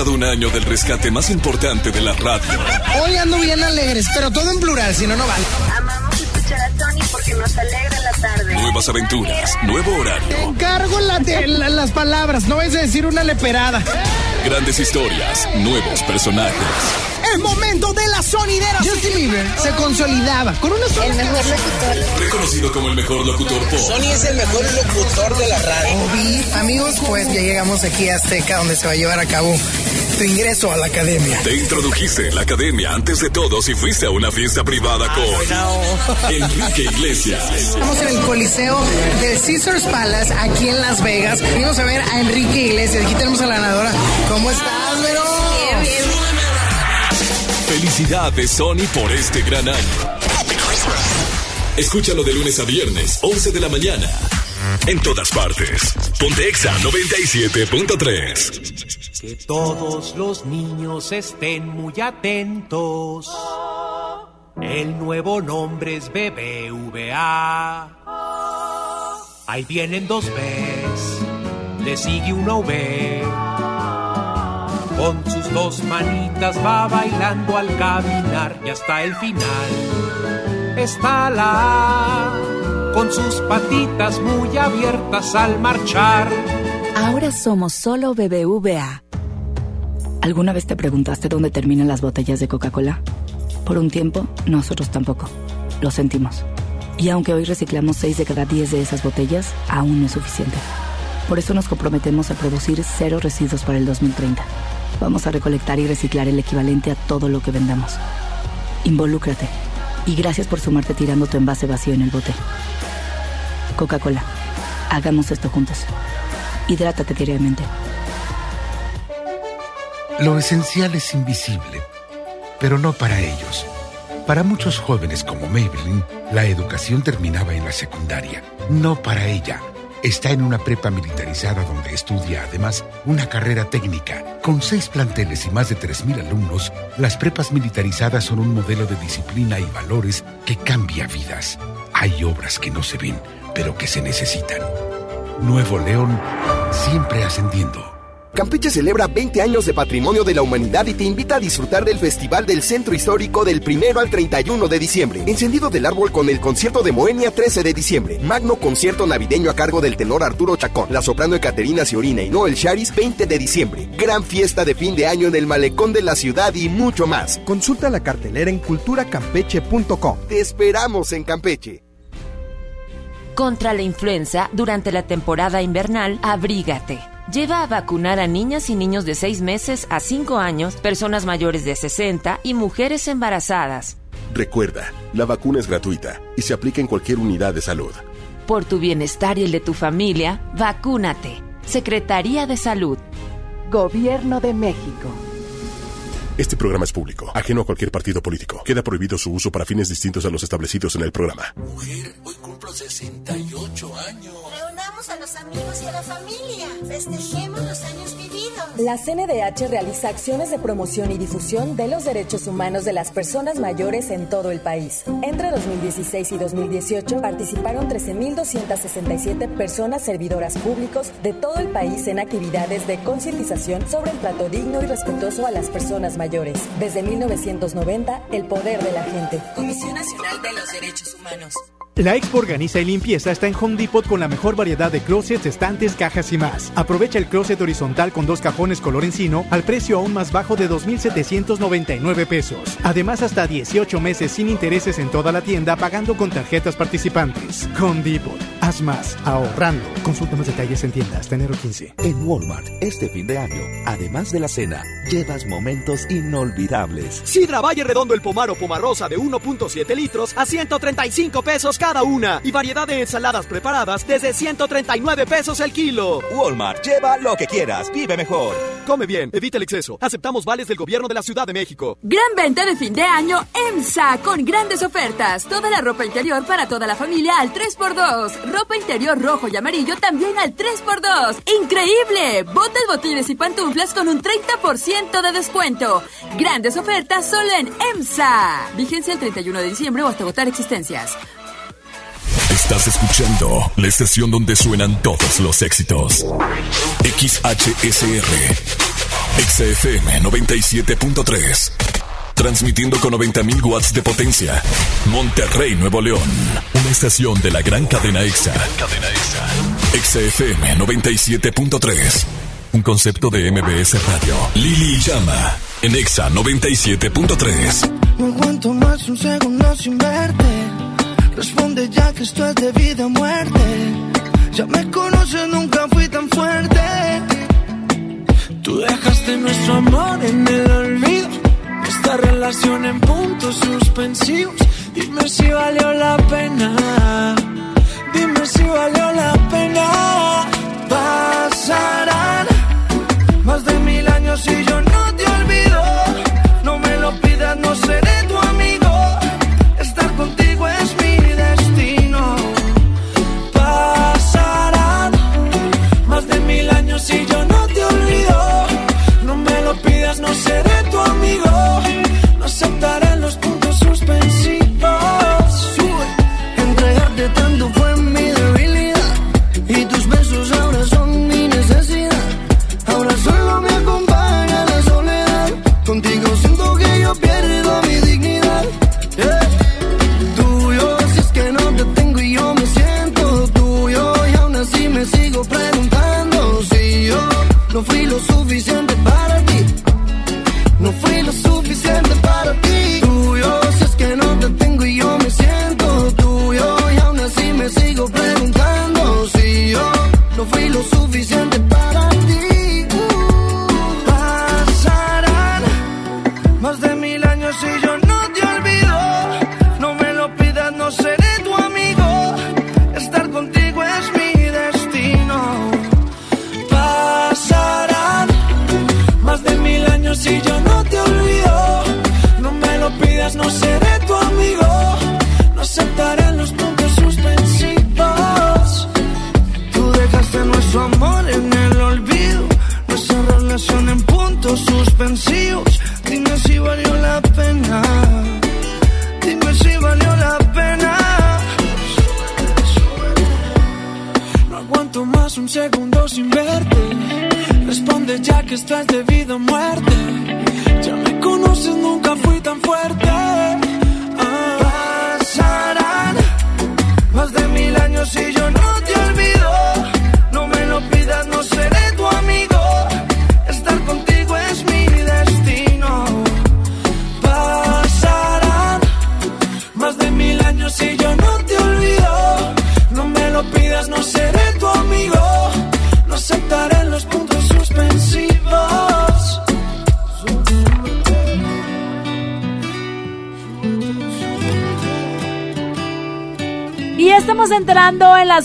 Pasado un año del rescate más importante de la radio. Hoy ando bien alegres, pero todo en plural, si no, no vale. Amamos escuchar a Tony porque nos alegra la tarde. Nuevas aventuras, nuevo Te horario, encargo la de- la- las palabras, no a decir una leperada. grandes historias, nuevos personajes. El momento de la sonidera. Justin Bieber se consolidaba con una sola El mejor locutor. Reconocido como el mejor locutor pop. es el mejor locutor de la radio. amigos, pues ya llegamos aquí a Azteca, donde se va a llevar a cabo tu ingreso a la academia. Te introdujiste en la academia antes de todos y fuiste a una fiesta privada con Enrique Iglesias. Estamos en el Coliseo del Caesars Palace, aquí en Las Vegas. Vamos a ver a Enrique Iglesias. Aquí tenemos a la ganadora. ¿Cómo estás, Vero? Felicidades Sony por este gran año. Escúchalo de lunes a viernes, 11 de la mañana. En todas partes. Ponte Exa 97.3. Que todos los niños estén muy atentos. El nuevo nombre es BBVA. Ahí vienen dos Bs, le sigue una V. Con sus dos manitas va bailando al caminar y hasta el final está la con sus patitas muy abiertas al marchar. Ahora somos solo BBVA. ¿Alguna vez te preguntaste dónde terminan las botellas de Coca-Cola? Por un tiempo, nosotros tampoco. Lo sentimos. Y aunque hoy reciclamos 6 de cada 10 de esas botellas, aún no es suficiente. Por eso nos comprometemos a producir cero residuos para el 2030. Vamos a recolectar y reciclar el equivalente a todo lo que vendamos. Involúcrate. Y gracias por sumarte tirando tu envase vacío en el bote. Coca-Cola. Hagamos esto juntos. Hidrátate diariamente. Lo esencial es invisible, pero no para ellos. Para muchos jóvenes como Maybelline, la educación terminaba en la secundaria. No para ella. Está en una prepa militarizada donde estudia además una carrera técnica. Con seis planteles y más de 3.000 alumnos, las prepas militarizadas son un modelo de disciplina y valores que cambia vidas. Hay obras que no se ven, pero que se necesitan. Nuevo León, siempre ascendiendo. Campeche celebra 20 años de patrimonio de la humanidad y te invita a disfrutar del Festival del Centro Histórico del 1 al 31 de diciembre. Encendido del árbol con el concierto de Moenia 13 de diciembre. Magno concierto navideño a cargo del tenor Arturo Chacón. La soprano Ecaterina Ciorina y Noel Charis 20 de diciembre. Gran fiesta de fin de año en el malecón de la ciudad y mucho más. Consulta la cartelera en culturacampeche.com. Te esperamos en Campeche. Contra la influenza, durante la temporada invernal, abrígate. Lleva a vacunar a niñas y niños de 6 meses a 5 años, personas mayores de 60 y mujeres embarazadas. Recuerda, la vacuna es gratuita y se aplica en cualquier unidad de salud. Por tu bienestar y el de tu familia, vacúnate. Secretaría de Salud. Gobierno de México. Este programa es público, ajeno a cualquier partido político. Queda prohibido su uso para fines distintos a los establecidos en el programa. Mujer, hoy cumplo 68 años. Los amigos y a la familia. Festejemos los años vividos. La CNDH realiza acciones de promoción y difusión de los derechos humanos de las personas mayores en todo el país. Entre 2016 y 2018 participaron 13.267 personas servidoras públicos de todo el país en actividades de concientización sobre el trato digno y respetuoso a las personas mayores. Desde 1990, el poder de la gente. Comisión Nacional de los Derechos Humanos. La Expo Organiza y Limpieza está en Home Depot con la mejor variedad de closets, estantes, cajas y más. Aprovecha el closet horizontal con dos cajones color encino al precio aún más bajo de 2.799 pesos. Además, hasta 18 meses sin intereses en toda la tienda pagando con tarjetas participantes. Home Depot. Haz más, ahorrando. Consulta más detalles en tienda hasta enero 15. En Walmart, este fin de año, además de la cena, llevas momentos inolvidables. Sidra Valle Redondo el Pomar o Pomarosa de 1.7 litros a 135 pesos cada una. Y variedad de ensaladas preparadas desde 139 pesos el kilo. Walmart, lleva lo que quieras, vive mejor. Come bien, evita el exceso. Aceptamos vales del gobierno de la Ciudad de México. Gran venta de fin de año EMSA con grandes ofertas. Toda la ropa interior para toda la familia al 3x2. Ropa interior rojo y amarillo también al 3x2. ¡Increíble! Botas, botines y pantuflas con un 30% de descuento. Grandes ofertas solo en EMSA. Vigencia el 31 de diciembre o hasta agotar existencias. Estás escuchando la estación donde suenan todos los éxitos. XHSR. XFM 97.3. Transmitiendo con 90.000 watts de potencia. Monterrey, Nuevo León. Una estación de la gran cadena EXA. Cadena EXA. XFM 97.3. Un concepto de MBS Radio. Lili Llama. En EXA 97.3. No aguanto más un segundo sin verte. Responde ya que esto es de vida o muerte. Ya me conoces, nunca fui tan fuerte. Tú dejaste nuestro amor en el olvido. Esta relación en puntos suspensivos. Dime si valió la pena. Dime si valió la pena. Pasarán más de mil años y yo no te olvido. No me lo pidas, no seré y yo no te olvido. No me lo pidas, no seré tu amigo. No aceptaré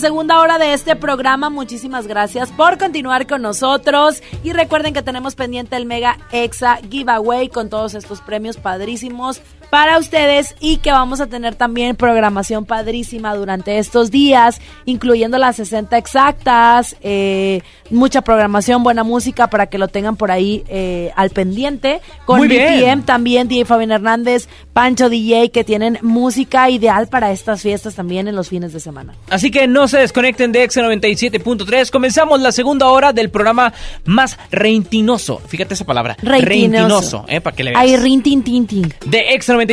segunda hora de este programa. Muchísimas gracias por continuar con nosotros. Y recuerden que tenemos pendiente el Mega Exa Giveaway con todos estos premios padrísimos para ustedes y que vamos a tener también programación padrísima durante estos días, incluyendo las 60 exactas, eh, mucha programación, buena música para que lo tengan por ahí eh, al pendiente. Con Muy bien. BPM también, DJ Fabián Hernández, Pancho DJ, que tienen música ideal para estas fiestas también en los fines de semana. Así que no se desconecten de Exa 97.3. Comenzamos la segunda hora del programa más reintinoso. Fíjate esa palabra. Reintinoso. eh, para que le veas. Ay, rin, tin, tin, tin. de Extra 97.3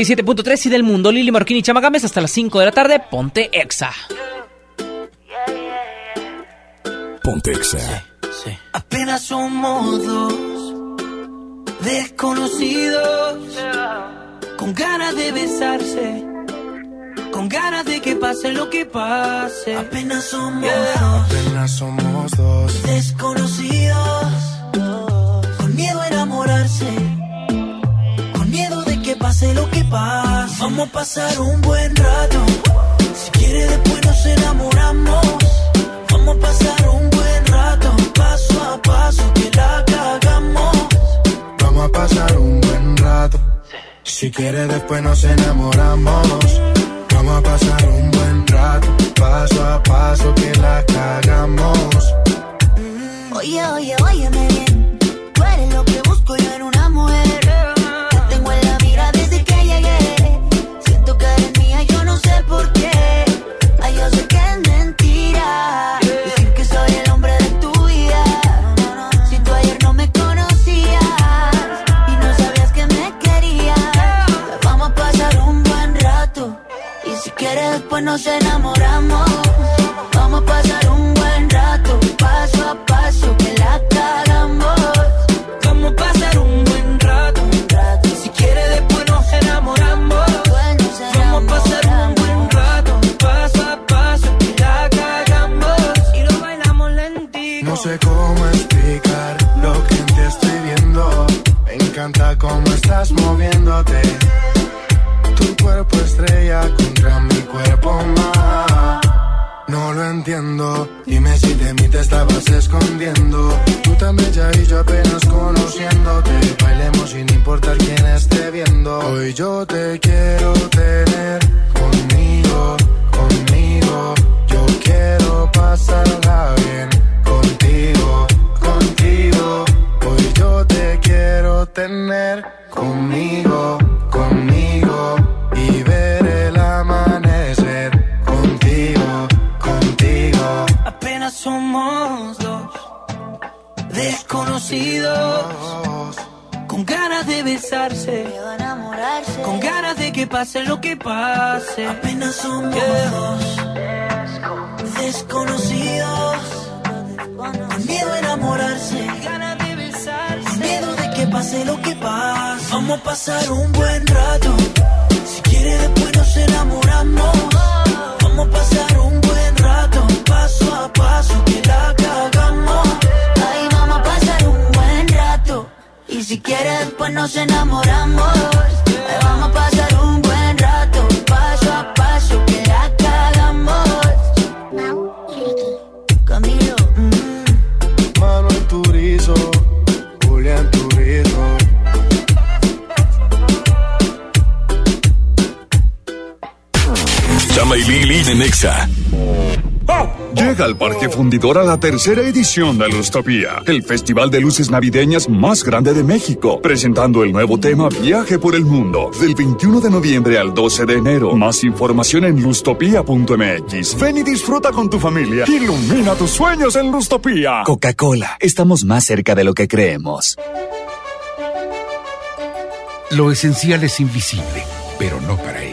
y del mundo. Lili Marquini y Chamagames hasta las 5 de la tarde. Ponte Exa. Ponte Exa. Apenas somos dos desconocidos con ganas de besarse, con ganas de que pase lo que pase. Apenas somos dos, Apenas somos dos. desconocidos, con miedo a enamorarse, pase lo que pase. Vamos a pasar un buen rato, si quiere después nos enamoramos. Vamos a pasar un buen rato, paso a paso que la cagamos. Vamos a pasar un buen rato. Si quieres después nos enamoramos. Vamos a pasar un buen rato. Paso a paso que la cagamos. Oye, oye, óyeme bien. Tú eres lo que busco yo en una mujer. Enamoramos. Vamos a pasar un buen rato, paso a paso, que la cagamos. Sé cómo explicar lo que te estoy viendo. Me encanta cómo estás moviéndote. Tu cuerpo estrella contra mi cuerpo más. No lo entiendo. Dime si de mí te estabas escondiendo. Tú tan bella y yo apenas conociéndote. Bailemos sin importar quién esté viendo. Hoy yo te quiero tener ganas de besarse. Con ganas de que pase lo que pase. Apenas somos dos desconocidos. Con miedo a enamorarse. Con miedo de que pase lo que pase. Vamos a pasar un buen rato. Si quiere después nos enamoramos. Vamos a pasar un buen rato. Paso a paso que la cagamos. Y si quieres, después nos enamoramos. Vamos a pasar un buen rato, paso a paso, que la cagamos. Camilo, Manuel Turizo, Julián Turizo. Chama y Lili de Nexa. Llega al Parque Fundidora la tercera edición de Lustopía, el festival de luces navideñas más grande de México, presentando el nuevo tema Viaje por el Mundo, del 21 de noviembre al 12 de enero. Más información en lustopía.mx. Ven y disfruta con tu familia. Ilumina tus sueños en Lustopía. Coca-Cola, estamos más cerca de lo que creemos. Lo esencial es invisible, pero no para ellos.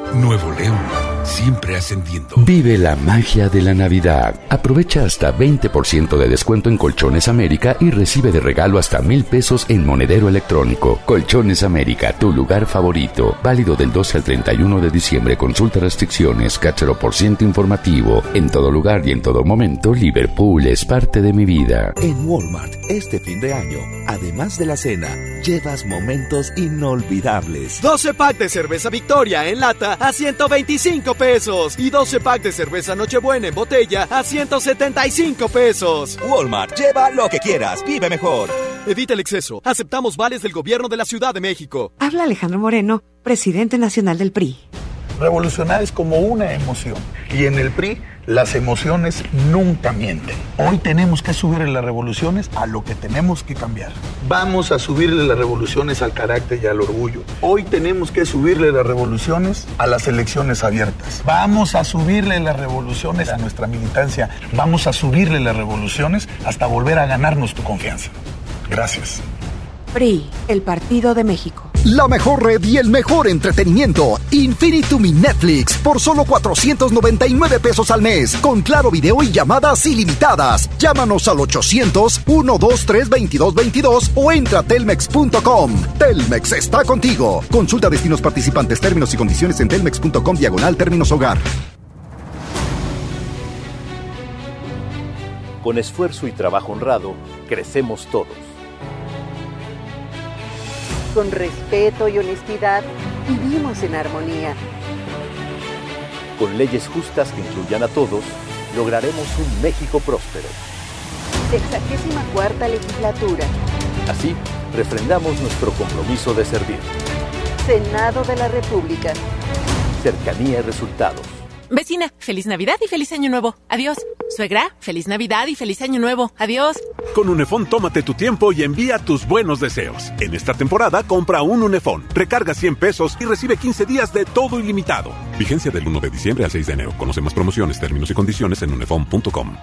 Nuevo León, siempre ascendiendo. Vive la magia de la Navidad. Aprovecha hasta 20% de descuento en Colchones América y recibe de regalo hasta mil pesos en monedero electrónico. Colchones América, tu lugar favorito. Válido del 12 al 31 de diciembre. Consulta restricciones, cáchero por ciento informativo. En todo lugar y en todo momento, Liverpool es parte de mi vida. En Walmart, este fin de año, además de la cena, llevas momentos inolvidables. 12 pack de cerveza Victoria en lata a 125 pesos y 12 pack de cerveza Nochebuena en botella a 175 pesos. Walmart, lleva lo que quieras, vive mejor. Evita el exceso. Aceptamos vales del gobierno de la Ciudad de México. Habla Alejandro Moreno, presidente nacional del PRI. Revolucionar es como una emoción. Y en el PRI Las emociones nunca mienten. Hoy tenemos que subirle las revoluciones a lo que tenemos que cambiar. Vamos a subirle las revoluciones al carácter y al orgullo. Hoy tenemos que subirle las revoluciones a las elecciones abiertas. Vamos a subirle las revoluciones a nuestra militancia. Vamos a subirle las revoluciones hasta volver a ganarnos tu confianza. Gracias. PRI, el Partido de México. La mejor red y el mejor entretenimiento. Infinitum y Netflix por solo 499 pesos al mes. Con claro video y llamadas ilimitadas. Llámanos al 800-123-2222 o entra a telmex.com. Telmex está contigo. Consulta destinos participantes, términos y condiciones en telmex.com diagonal términos hogar. Con esfuerzo y trabajo honrado, crecemos todos. Con respeto y honestidad, vivimos en armonía. Con leyes justas que incluyan a todos, lograremos un México próspero. Sexagésima cuarta legislatura. Así, refrendamos nuestro compromiso de servir. Senado de la República. Cercanía y resultados. Vecina, feliz Navidad y feliz Año Nuevo. Adiós. Suegra, feliz Navidad y feliz Año Nuevo. Adiós. Con Unefón tómate tu tiempo y envía tus buenos deseos. En esta temporada compra un Unefón, recarga 100 pesos y recibe 15 días de todo ilimitado. Vigencia del 1 de diciembre al 6 de enero. Conoce más promociones, términos y condiciones en unefón.com.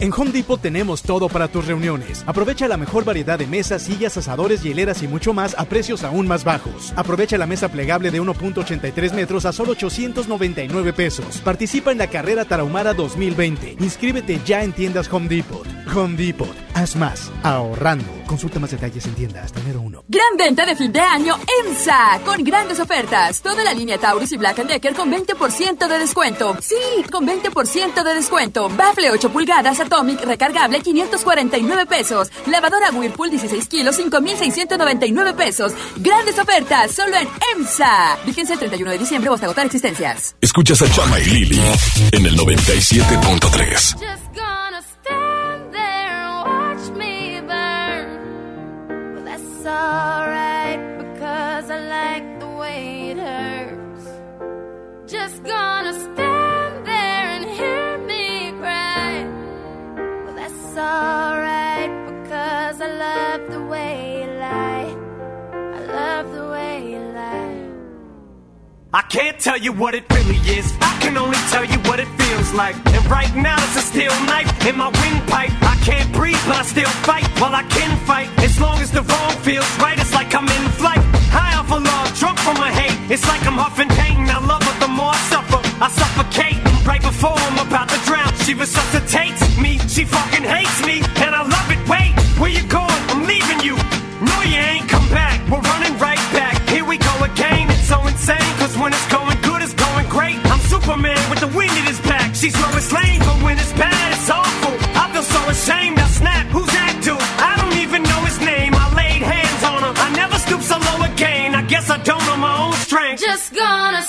En Home Depot tenemos todo para tus reuniones. Aprovecha la mejor variedad de mesas, sillas, asadores, hieleras y mucho más a precios aún más bajos. Aprovecha la mesa plegable de 1.83 metros a solo 899 pesos. Participa en la carrera Tarahumara 2020. Inscríbete ya en tiendas Home Depot. Home Depot. Haz más. Ahorrando. Consulta más detalles en tiendas hasta enero 1. Gran venta de fin de año EMSA, con grandes ofertas. Toda la línea Taurus y Black Decker con 20% de descuento. Sí, con 20% de descuento. Bafle 8 pulgadas Atomic recargable 549 pesos. Lavadora Whirlpool 16 kilos 5699 pesos. Grandes ofertas solo en EMSA. Vigencia el 31 de diciembre o hasta agotar existencias. Escuchas a Chama y Lili en el 97.3. Just gonna stand there and watch me burn. Well, that's alright because I like the way it hurts. Just gonna I can't tell you what it really is. I can only tell you what it feels like. And right now it's a steel knife in my windpipe. I can't breathe, but I still fight. While I can fight, as long as the wrong feels right, it's like I'm in flight. High off of love, drunk from my hate. It's like I'm huffing pain. I love her the more I suffer. I suffocate right before I'm about to drown. She resuscitates me. She fucking hates me, and I love it. Wait, where you going? I'm leaving you. No, you ain't come back. We're running right She's Lois Lane, but when it's bad, it's awful. I feel so ashamed. I snap. Who's that dude? I don't even know his name. I laid hands on him. I never stoop so low again. I guess I don't know my own strength. Just gonna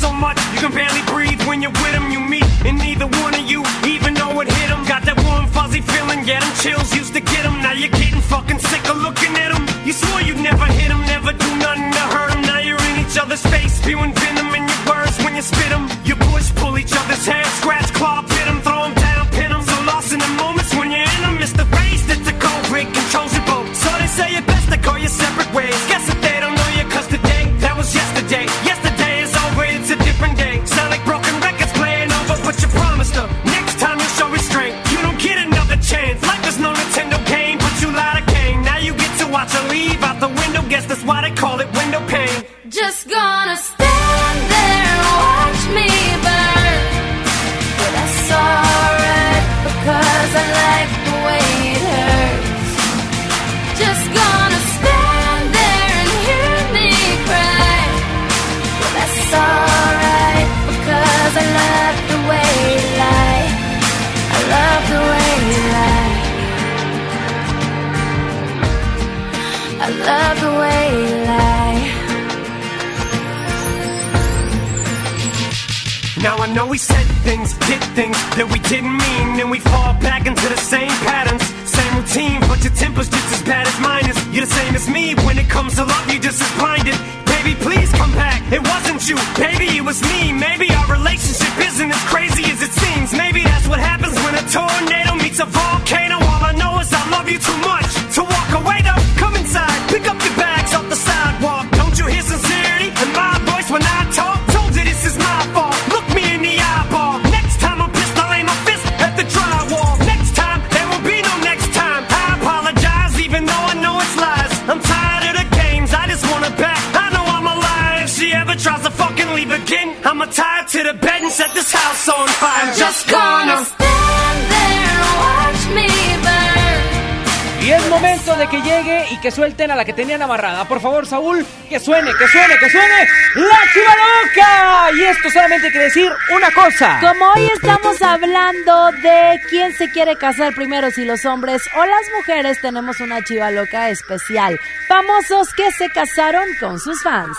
so much you can barely breathe when you're with them? You meet, and neither one of you even know it hit them. Got that warm, fuzzy feeling, yeah, them chills used to get them. Now you're getting fucking sick of looking at them. You swore you'd never hit them, never do nothing to hurt them. Now you're in each other's face, spewing venom in your words when you spit them. You push, pull each other's hair, scratch, claw, pit them, throw them that we didn't mean, and we fall back into the same patterns, same routine. But your temper's just as bad as mine is. You're the same as me when it comes to love. You're just as blinded. Baby, please come back. It wasn't you, baby, it was me. Maybe our relationship isn't as crazy as it seems. Maybe that's what happens when a tornado meets a volcano. All I know is I love you too much de que llegue y que suelten a la que tenían amarrada. Por favor, Saúl, que suene, que suene, que suene. ¡La Chiva Loca! Y esto solamente quiere decir una cosa. Como hoy estamos hablando de quién se quiere casar primero, si los hombres o las mujeres, tenemos una chiva loca especial. Famosos que se casaron con sus fans.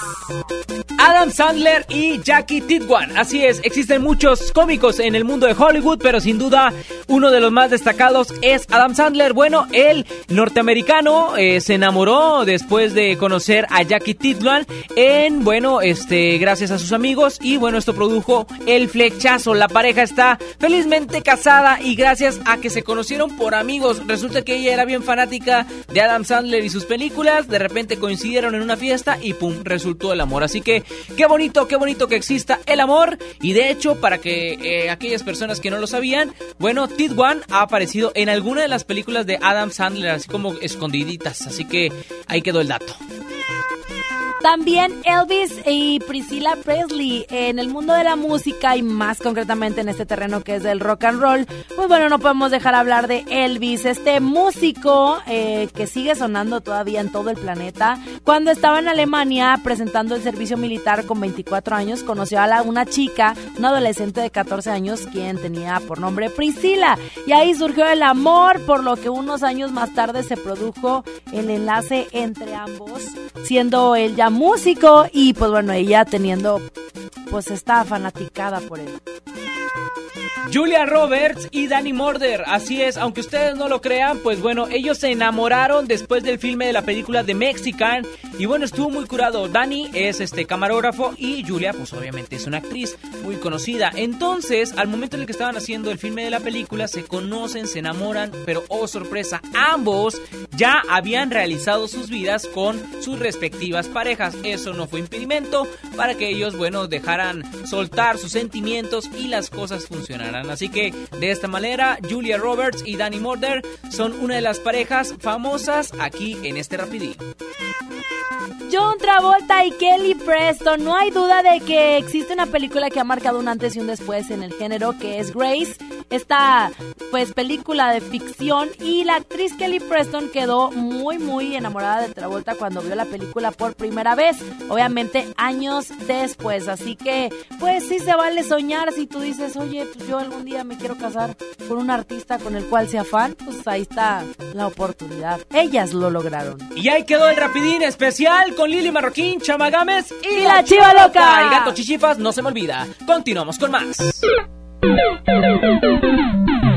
Adam Sandler y Jackie Tidwan. Así es, existen muchos cómicos en el mundo de Hollywood, pero sin duda uno de los más destacados es Adam Sandler. Bueno, el norteamericano eh, se enamoró después de conocer a Jackie Tidwan en, bueno, este, gracias a sus amigos y bueno, esto produjo el flechazo. La pareja está felizmente casada y gracias a que se conocieron por amigos. Resulta que ella era bien fanática de Adam Sandler y sus películas. De repente coincidieron en una fiesta y pum, resultó el amor. Así que qué bonito, qué bonito que exista el amor. Y de hecho, para que eh, aquellas personas que no lo sabían, bueno, Tidwan ha aparecido en alguna de las películas de Adam Sandler, así como escondiditas. Así que ahí quedó el dato. También Elvis y Priscilla Presley en el mundo de la música y más concretamente en este terreno que es del rock and roll. Pues bueno, no podemos dejar hablar de Elvis, este músico eh, que sigue sonando todavía en todo el planeta. Cuando estaba en Alemania presentando el servicio militar con 24 años, conoció a la- una chica, una adolescente de 14 años, quien tenía por nombre Priscilla. Y ahí surgió el amor, por lo que unos años más tarde se produjo el enlace entre ambos, siendo él ya músico y pues bueno, ella teniendo pues estaba fanaticada por él. Julia Roberts y Danny Morder, así es, aunque ustedes no lo crean, pues bueno, ellos se enamoraron después del filme de la película The Mexican y bueno, estuvo muy curado. Danny es este camarógrafo y Julia pues obviamente es una actriz muy conocida. Entonces, al momento en el que estaban haciendo el filme de la película, se conocen, se enamoran, pero oh sorpresa, ambos ya habían realizado sus vidas con sus respectivas parejas. Eso no fue impedimento para que ellos, bueno, dejaran soltar sus sentimientos y las cosas funcionaran. Así que de esta manera, Julia Roberts y Danny Morder son una de las parejas famosas aquí en este rapidín. John Travolta y Kelly Preston. No hay duda de que existe una película que ha marcado un antes y un después en el género, que es Grace. Esta, pues, película de ficción. Y la actriz Kelly Preston quedó muy, muy enamorada de Travolta cuando vio la película por primera vez. Obviamente, años después. Así que, pues, sí se vale soñar. Si tú dices, oye, pues yo algún día me quiero casar con un artista con el cual sea fan, pues ahí está la oportunidad. Ellas lo lograron. Y ahí quedó el rapidín especial con Lili Marroquín, Chama Gámez y, Y la Chiva Loca. El gato Chichifas no se me olvida. Continuamos con más.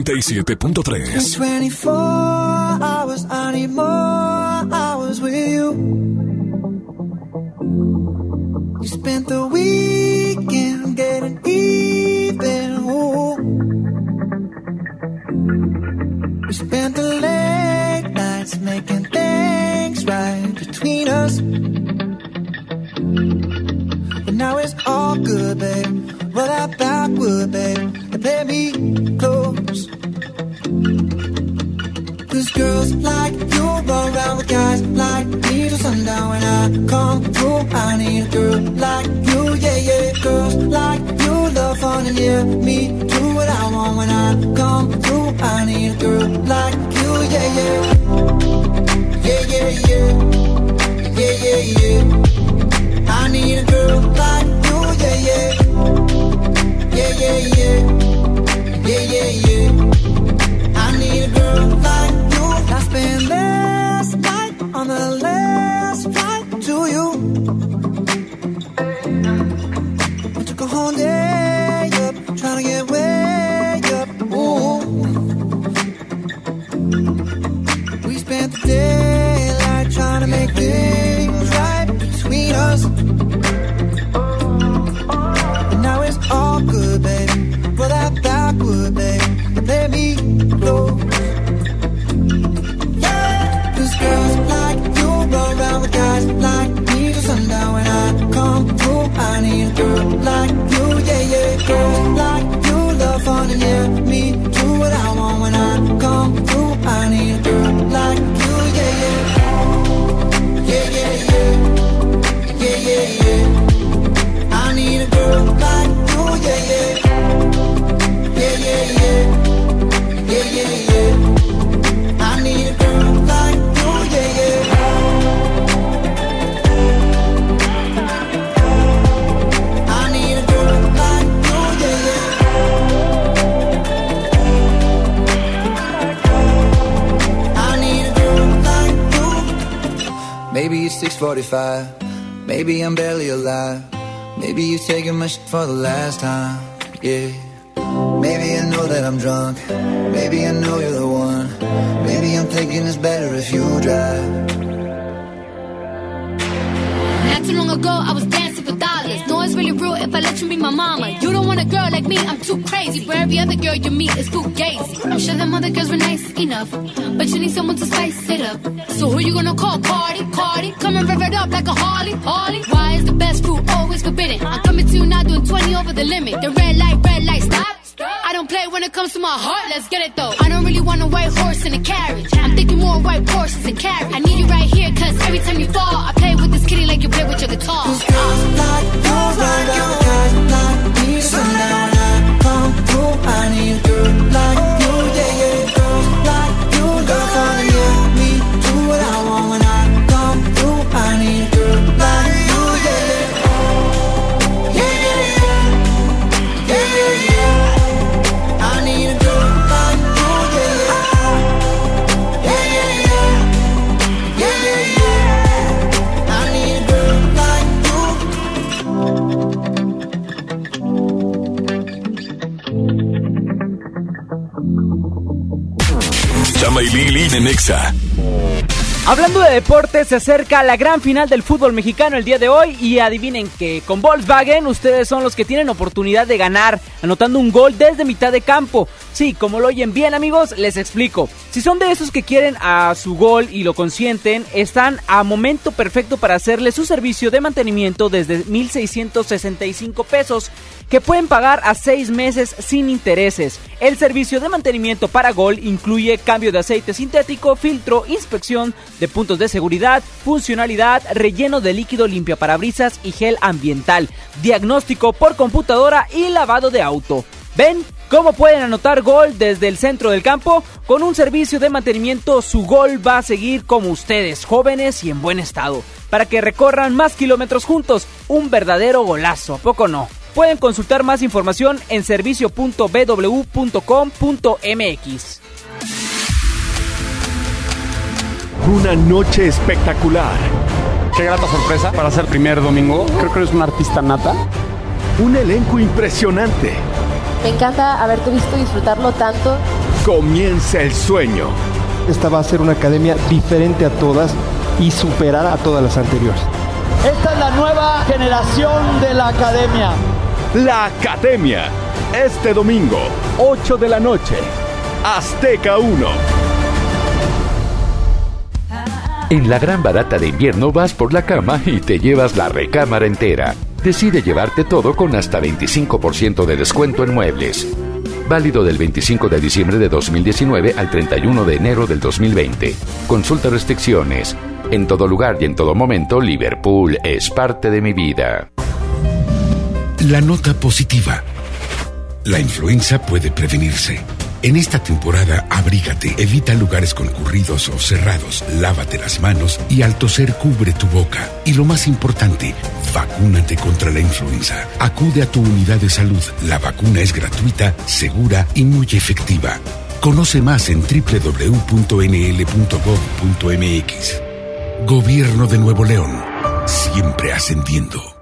97.3. Maybe I know you're the one. Maybe I'm thinking it's better if you drive. Not too long ago, I was dancing for dollars. No, it's really real if I let you be my mama. You don't want a girl like me, I'm too crazy. For every other girl you meet is fugazi. I'm sure them other girls were nice enough, but you need someone to spice it up. So who you gonna call? Cardi, Cardi. Come and rev it up like a Harley, Harley. Why is the best fruit always forbidden? I'm coming to you now doing 20 over the limit. The red light, red light, stop. I don't play when it comes to my heart, let's get it though. I don't really want a white horse in a carriage. I'm thinking more white horses and carriage. I need you right here, cause every time you fall, I play with this kitty like you play with your guitar. Girls like you around with guys like me sundown when I come through. I need a girl like Chama y Lili de Nexa. Hablando de deportes, se acerca la gran final del fútbol mexicano el día de hoy y adivinen que con Volkswagen ustedes son los que tienen oportunidad de ganar, anotando un gol desde mitad de campo. Sí, como lo oyen bien amigos, les explico. Si son de esos que quieren a su gol y lo consienten, están a momento perfecto para hacerle su servicio de mantenimiento desde 1.665 pesos, que pueden pagar a 6 meses sin intereses. El servicio de mantenimiento para gol incluye cambio de aceite sintético, filtro, inspección de puntos de seguridad, funcionalidad, relleno de líquido limpia parabrisas y gel ambiental, diagnóstico por computadora y lavado de auto. ¿Ven cómo pueden anotar gol desde el centro del campo? Con un servicio de mantenimiento su gol va a seguir como ustedes, jóvenes y en buen estado, para que recorran más kilómetros juntos. Un verdadero golazo, ¿a poco no? Pueden consultar más información en servicio.bw.com.mx. Una noche espectacular. Qué grata sorpresa para ser primer domingo. Creo que eres un artista nata. Un elenco impresionante. Me encanta haberte visto disfrutarlo tanto. Comienza el sueño. Esta va a ser una academia diferente a todas y superar a todas las anteriores. Esta es la nueva generación de la academia. La Academia. Este domingo, 8 de la noche. Azteca 1. En la gran barata de invierno vas por la cama y te llevas la recámara entera. Decide llevarte todo con hasta 25% de descuento en muebles. Válido del 25 de diciembre de 2019 al 31 de enero del 2020. Consulta restricciones. En todo lugar y en todo momento, Liverpool es parte de mi vida. La nota positiva. La influenza puede prevenirse. En esta temporada, abrígate, evita lugares concurridos o cerrados, lávate las manos y al toser cubre tu boca. Y lo más importante, vacúnate contra la influenza. Acude a tu unidad de salud. La vacuna es gratuita, segura y muy efectiva. Conoce más en www.nl.gov.mx. Gobierno de Nuevo León. Siempre ascendiendo.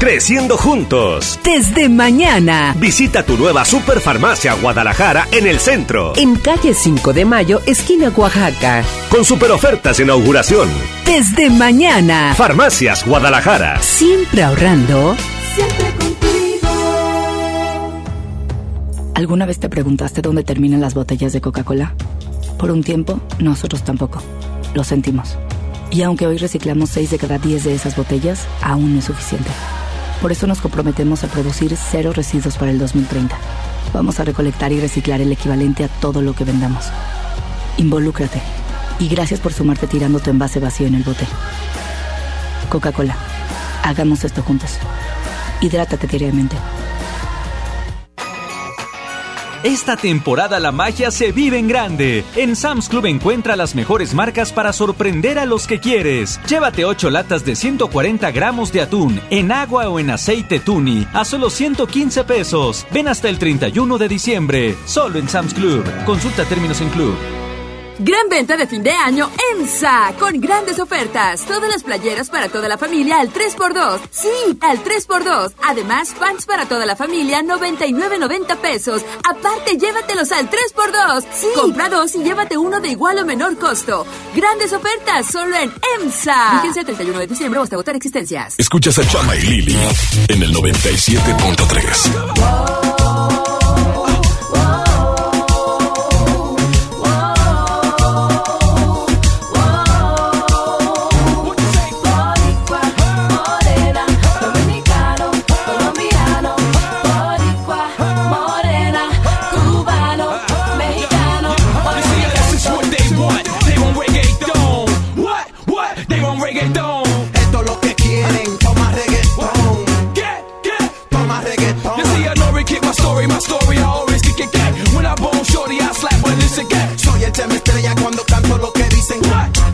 Creciendo juntos. Desde mañana. Visita tu nueva Superfarmacia Guadalajara en el centro. En calle 5 de Mayo, esquina Oaxaca. Con super ofertas de inauguración. Desde mañana. Farmacias Guadalajara. Siempre ahorrando. Siempre contigo. ¿Alguna vez te preguntaste dónde terminan las botellas de Coca-Cola? Por un tiempo, nosotros tampoco. Lo sentimos. Y aunque hoy reciclamos 6 de cada 10 de esas botellas, aún no es suficiente. Por eso nos comprometemos a producir cero residuos para el 2030. Vamos a recolectar y reciclar el equivalente a todo lo que vendamos. Involúcrate. Y gracias por sumarte tirando tu envase vacío en el bote. Coca-Cola. Hagamos esto juntos. Hidrátate diariamente. Esta temporada la magia se vive en grande. En Sam's Club encuentra las mejores marcas para sorprender a los que quieres. Llévate 8 latas de 140 gramos de atún en agua o en aceite tuni a solo 115 pesos. Ven hasta el 31 de diciembre. Solo en Sam's Club. Consulta términos en club. Gran venta de fin de año EMSA, con grandes ofertas. Todas las playeras para toda la familia al 3x2. Sí, al 3x2. Además, pants para toda la familia, 99.90 pesos. Aparte, llévatelos al 3x2. Sí, compra dos y llévate uno de igual o menor costo. Grandes ofertas solo en EMSA. Fíjense el 31 de diciembre hasta agotar existencias. Escuchas a Chama y Lili en el 97.3.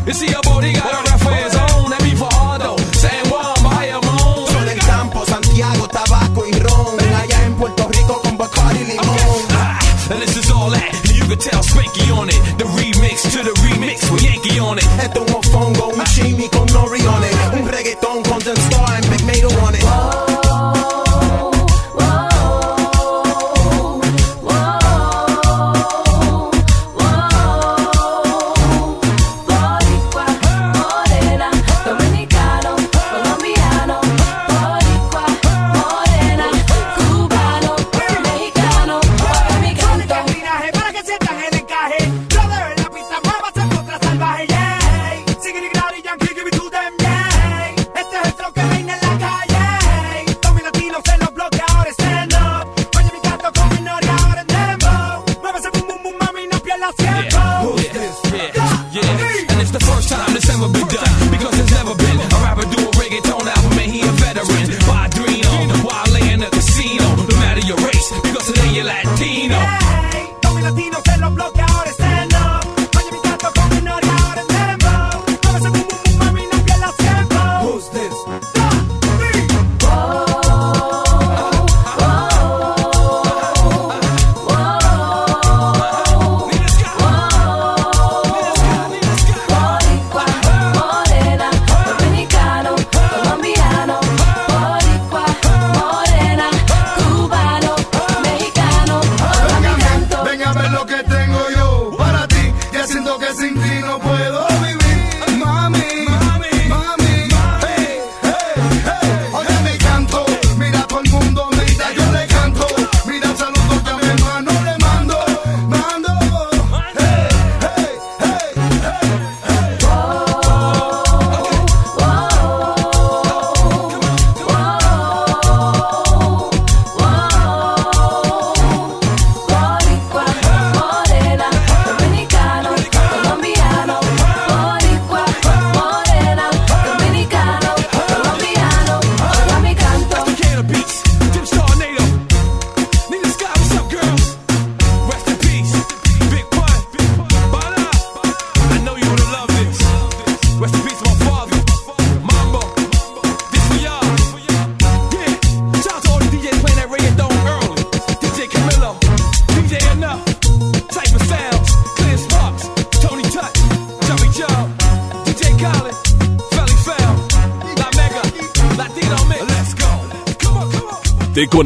You see your body got a rough way his own. That be for all though. San Juan, Bahia Moon. Son el campo, Santiago, tabaco y ron. Allá en Puerto Rico con Bacardi limón. Okay. Ah, and this is all that. You can tell Spanky on it. The remix to the remix with Yankee on it. Esto es un fongo,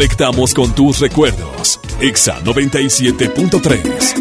conectamos con tus recuerdos. Exa 97.3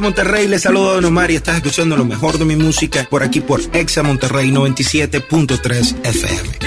Monterrey, les saludo Don Omar y estás escuchando lo mejor de mi música por aquí por Exa Monterrey 97.3 FM.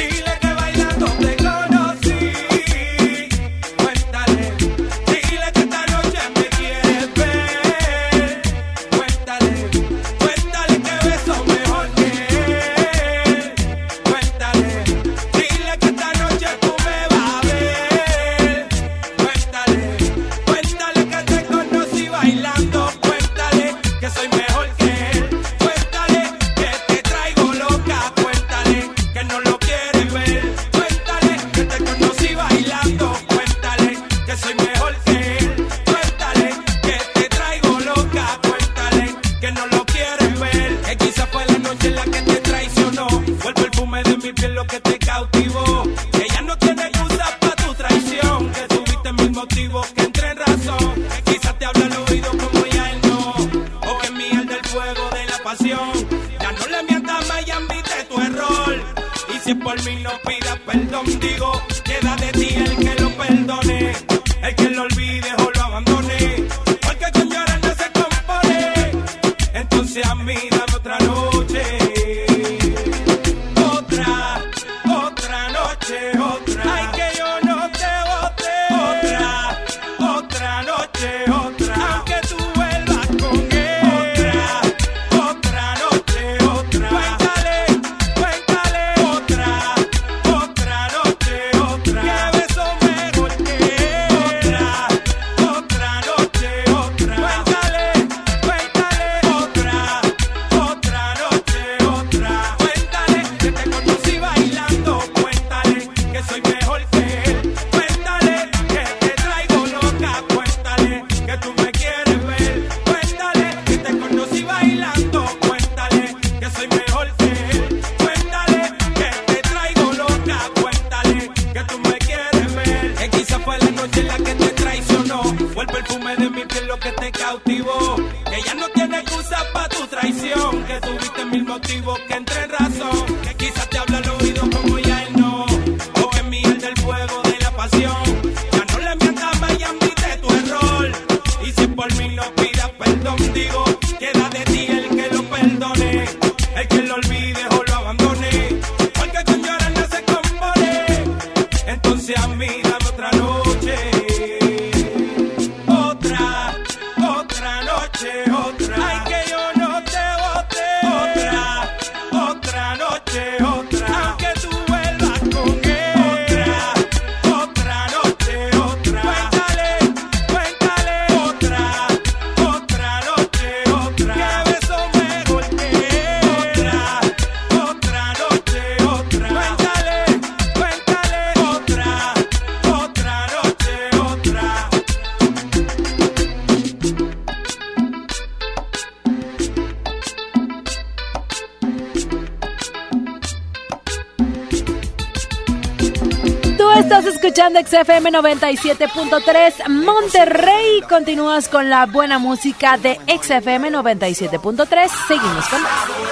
Ya no le mientas más y admite tu error. Y si por mí no pidas perdón, digo, queda de ti el que lo perdone, el que lo olvide. XFM 97.3 Monterrey. Continúas con la buena música de XFM 97.3, Seguimos con más.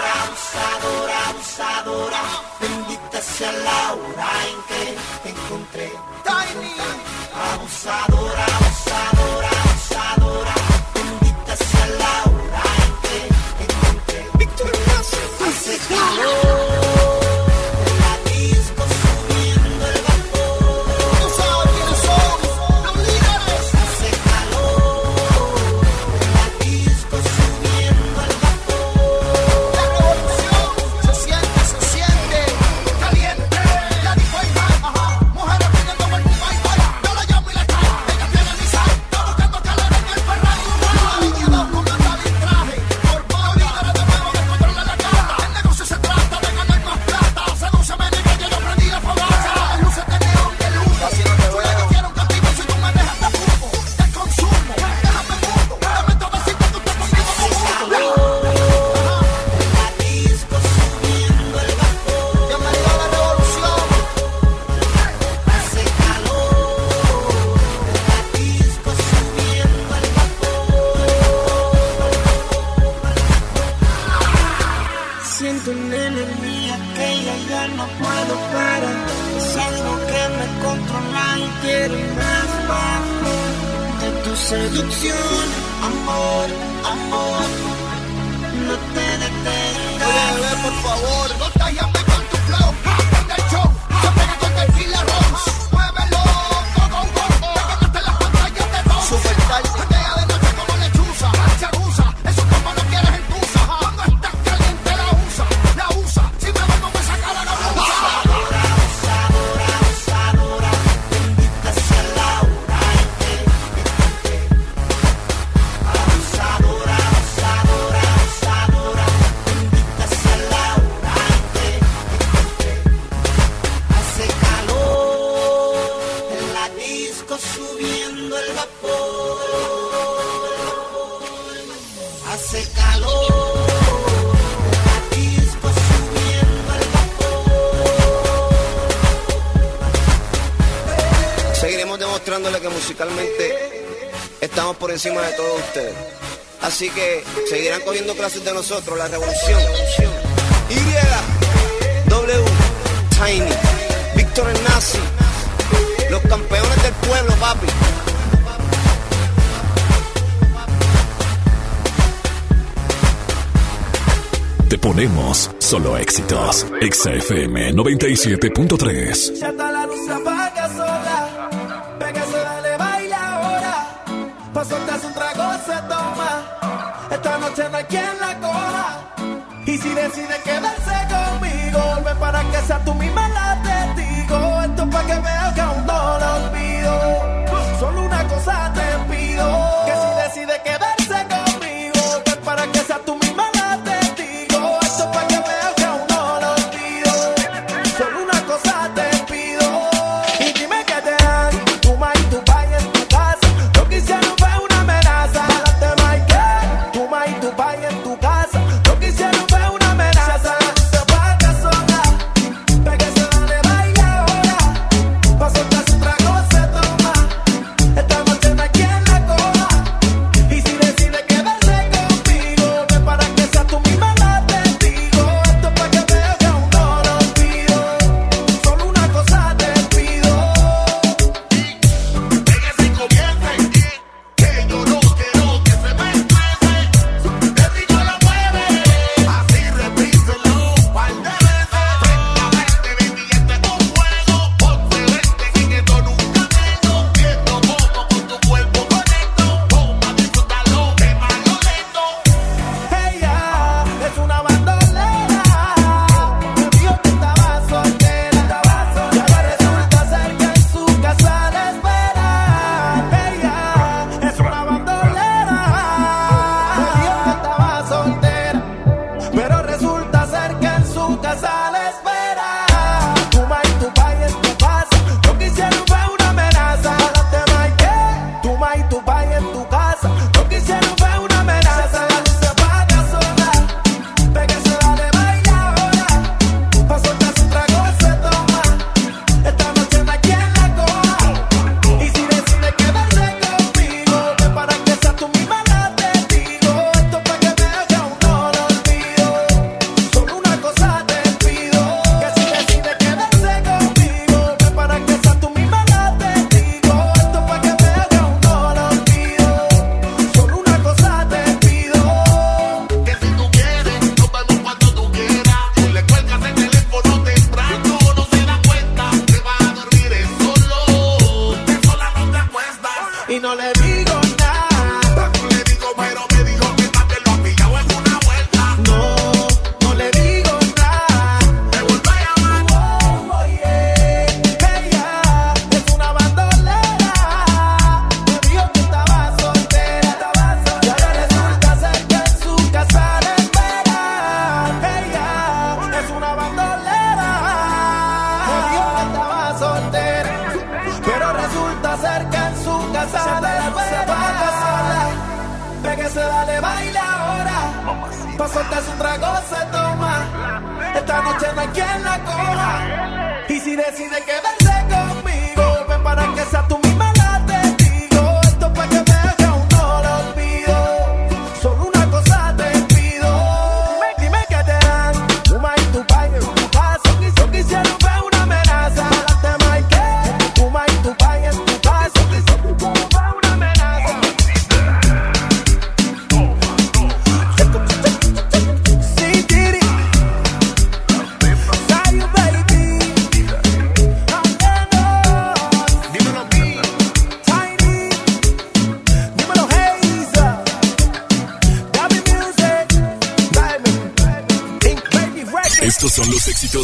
Así que seguirán cogiendo clases de nosotros, la revolución. Y, W, Tiny, Víctor el Nazi, los campeones del pueblo, papi. Te ponemos solo éxitos. XFM 97.3. aquí en la cola. Y si decide quedarse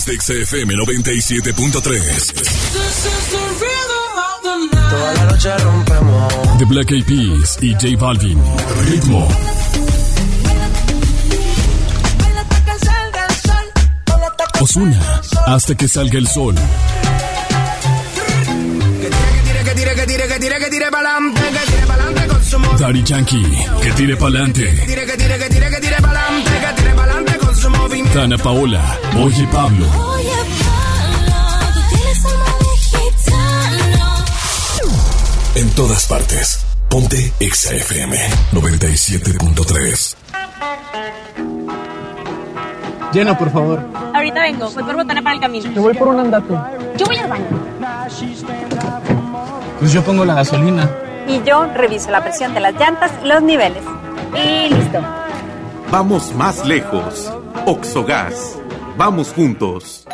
XFM 97.3. Toda. The Black Eyed Peas y J Balvin. Ritmo. Osuna, hasta que salga el sol. Daddy Yankee, que tire pa'lante. Ana Paola. Oye Pablo. En todas partes. Ponte XFM 97.3. Llena, por favor. Ahorita vengo, voy por botana para el camino. Yo voy por un andate. Yo voy al baño. Pues yo pongo la gasolina. Y yo reviso la presión de las llantas, los niveles. Y listo. Vamos más lejos. Oxogas. Vamos juntos.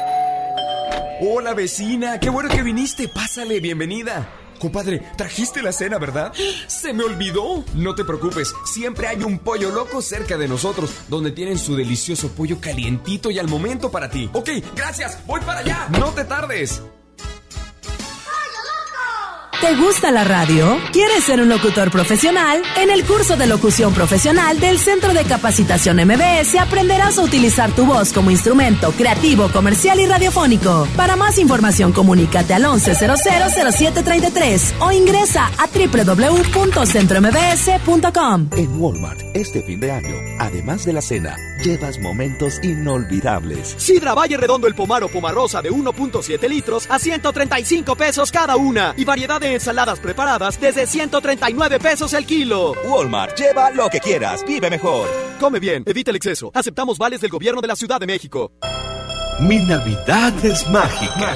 Hola vecina, qué bueno que viniste. Pásale, bienvenida. Compadre, trajiste la cena, ¿verdad? Se me olvidó. No te preocupes, siempre hay un pollo loco cerca de nosotros, donde tienen su delicioso pollo calientito y al momento para ti. Ok, gracias, voy para allá. No te tardes. ¿Te gusta la radio? ¿Quieres ser un locutor profesional? En el curso de locución profesional del Centro de Capacitación MBS aprenderás a utilizar tu voz como instrumento creativo, comercial y radiofónico. Para más información, comunícate al 11000733 o ingresa a www.centrombs.com. En Walmart, este fin de año, además de la cena, llevas momentos inolvidables. Sidra Valle Redondo el Pomar o Pomarosa de 1.7 litros a 135 pesos cada una. Y variedad de ensaladas preparadas desde 139 pesos el kilo. Walmart, lleva lo que quieras, vive mejor. Come bien, evita el exceso. Aceptamos vales del gobierno de la Ciudad de México. Mi Navidad es mágica.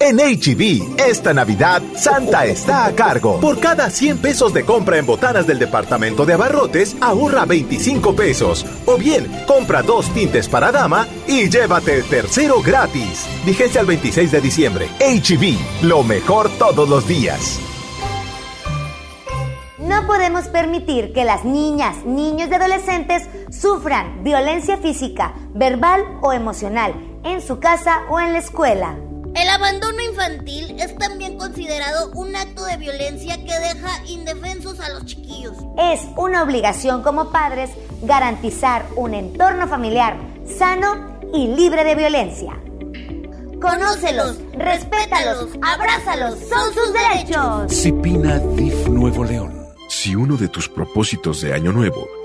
En HB, esta Navidad, Santa está a cargo. Por cada 100 pesos de compra en botanas del departamento de abarrotes, ahorra 25 pesos. O bien, compra dos tintes para dama y llévate el tercero gratis. Vigencia al 26 de diciembre. HB, lo mejor todos los días. No podemos permitir que las niñas, niños y adolescentes sufran violencia física, verbal o emocional en su casa o en la escuela. El abandono infantil es también considerado un acto de violencia que deja indefensos a los chiquillos. Es una obligación como padres garantizar un entorno familiar sano y libre de violencia. Conócelos, respétalos, abrázalos, son sus derechos. Cipina DIF Nuevo León. Si uno de tus propósitos de Año Nuevo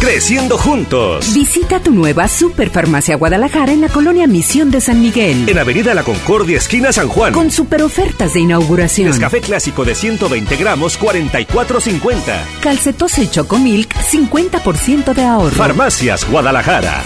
Creciendo juntos. Visita tu nueva Superfarmacia Guadalajara en la colonia Misión de San Miguel. En Avenida La Concordia, esquina San Juan. Con super ofertas de inauguración. Café clásico de 120 gramos, 44.50. Calcetos y Chocomilk, 50% de ahorro. Farmacias Guadalajara.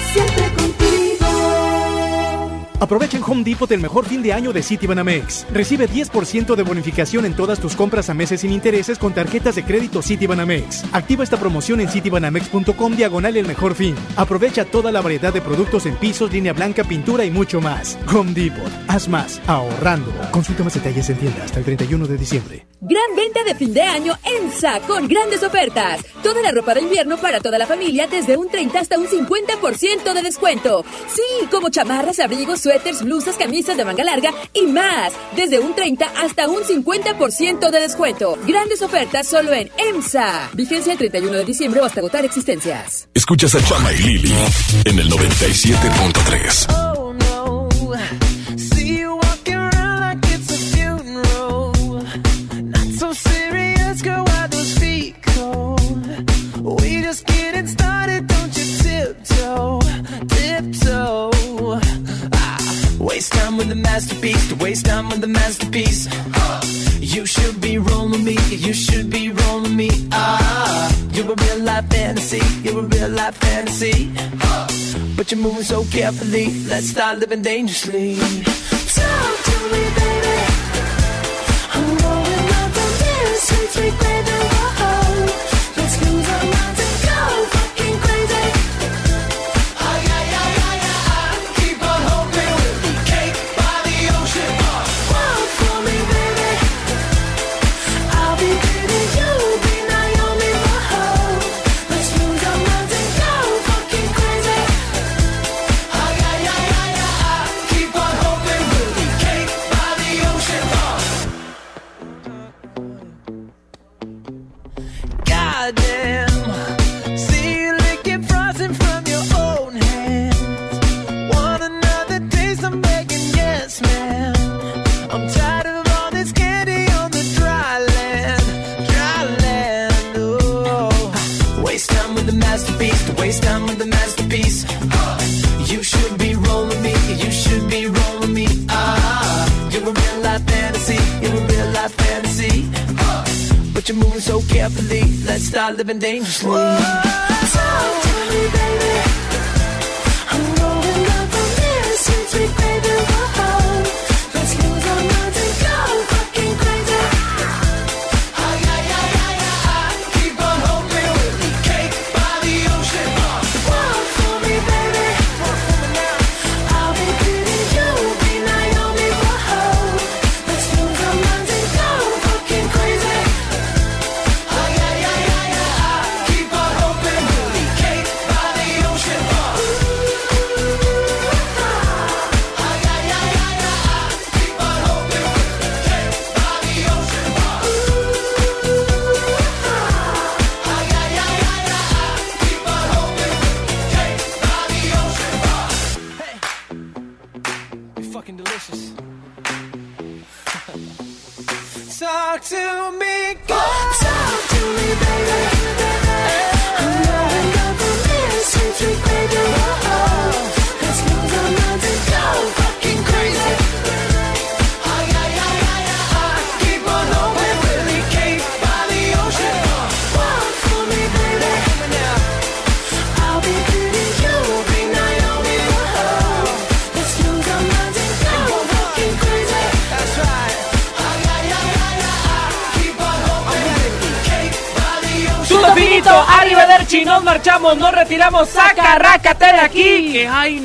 Aprovecha en Home Depot el mejor fin de año de Citibanamex. Recibe 10% de bonificación en todas tus compras a meses sin intereses con tarjetas de crédito Citibanamex. Activa esta promoción en citibanamex.com diagonal el mejor fin. Aprovecha toda la variedad de productos en pisos, línea blanca, pintura y mucho más. Home Depot. Haz más ahorrando. Consulta más detalles en tienda hasta el 31 de diciembre. Gran venta de fin de año EMSA con grandes ofertas. Toda la ropa de invierno para toda la familia desde un 30 hasta un 50% de descuento. Sí, como chamarras, abrigos, suéteres, blusas, camisas de manga larga y más. Desde un 30 hasta un 50% de descuento. Grandes ofertas solo en EMSA. Vigencia el 31 de diciembre o hasta agotar existencias. Escuchas a Chama y Lili en el 97.3. Oh no, you're a real life fantasy. But you're moving so carefully, let's start living dangerously. Talk to me, baby. living dangerously.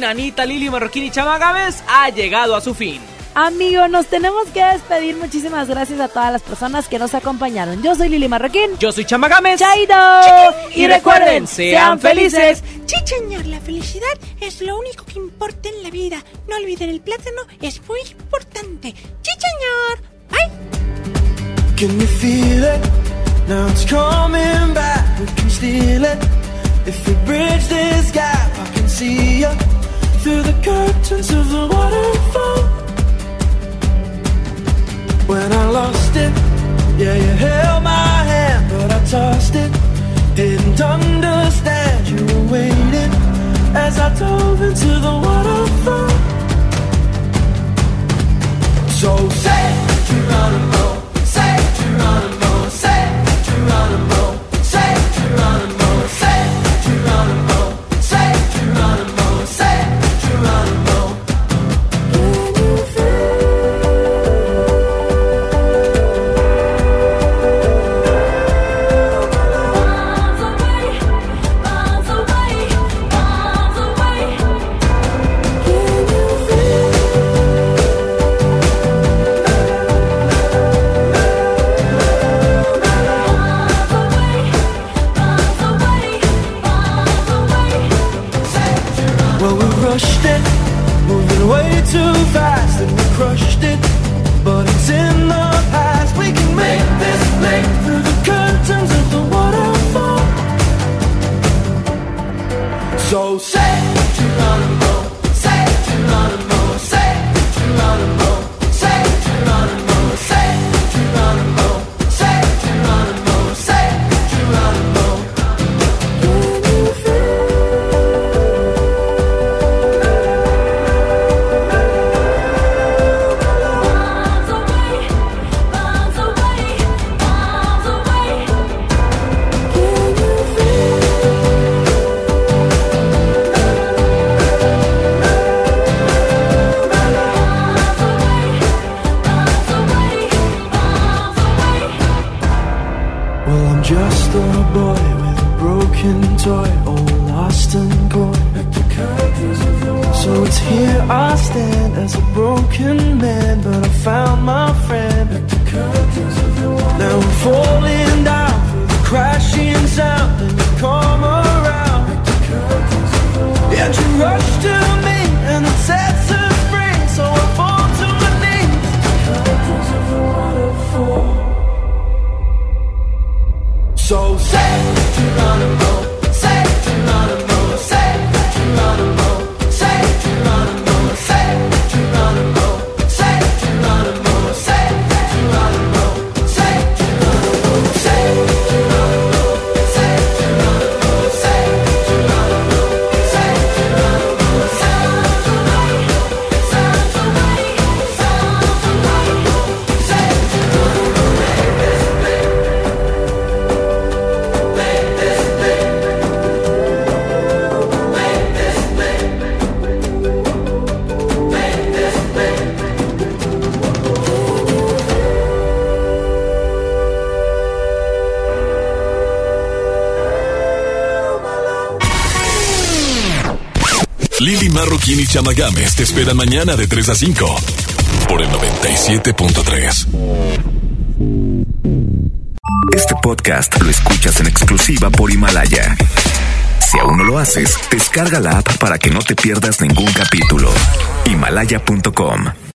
Anita, Lili Marroquín y Chamagames ha llegado a su fin. Amigo, nos tenemos que despedir. Muchísimas gracias a todas las personas que nos acompañaron. Yo soy Lili Marroquín. Yo soy Chama Gámez. Chaido. Y, recuerden, sean felices. Sí, señor, la felicidad es lo único que importa en la vida. No olviden el plátano, es muy importante. Sí. Bye. Can you feel it? through the curtains of the waterfall. When I lost it, yeah, you held my hand, but I tossed it. Didn't understand you were waiting as I dove into the waterfall. So Marroquín y Chama Games te esperan mañana de 3 a 5 por el 97.3. Este podcast lo escuchas en exclusiva por Himalaya. Si aún no lo haces, descarga la app para que no te pierdas ningún capítulo. Himalaya.com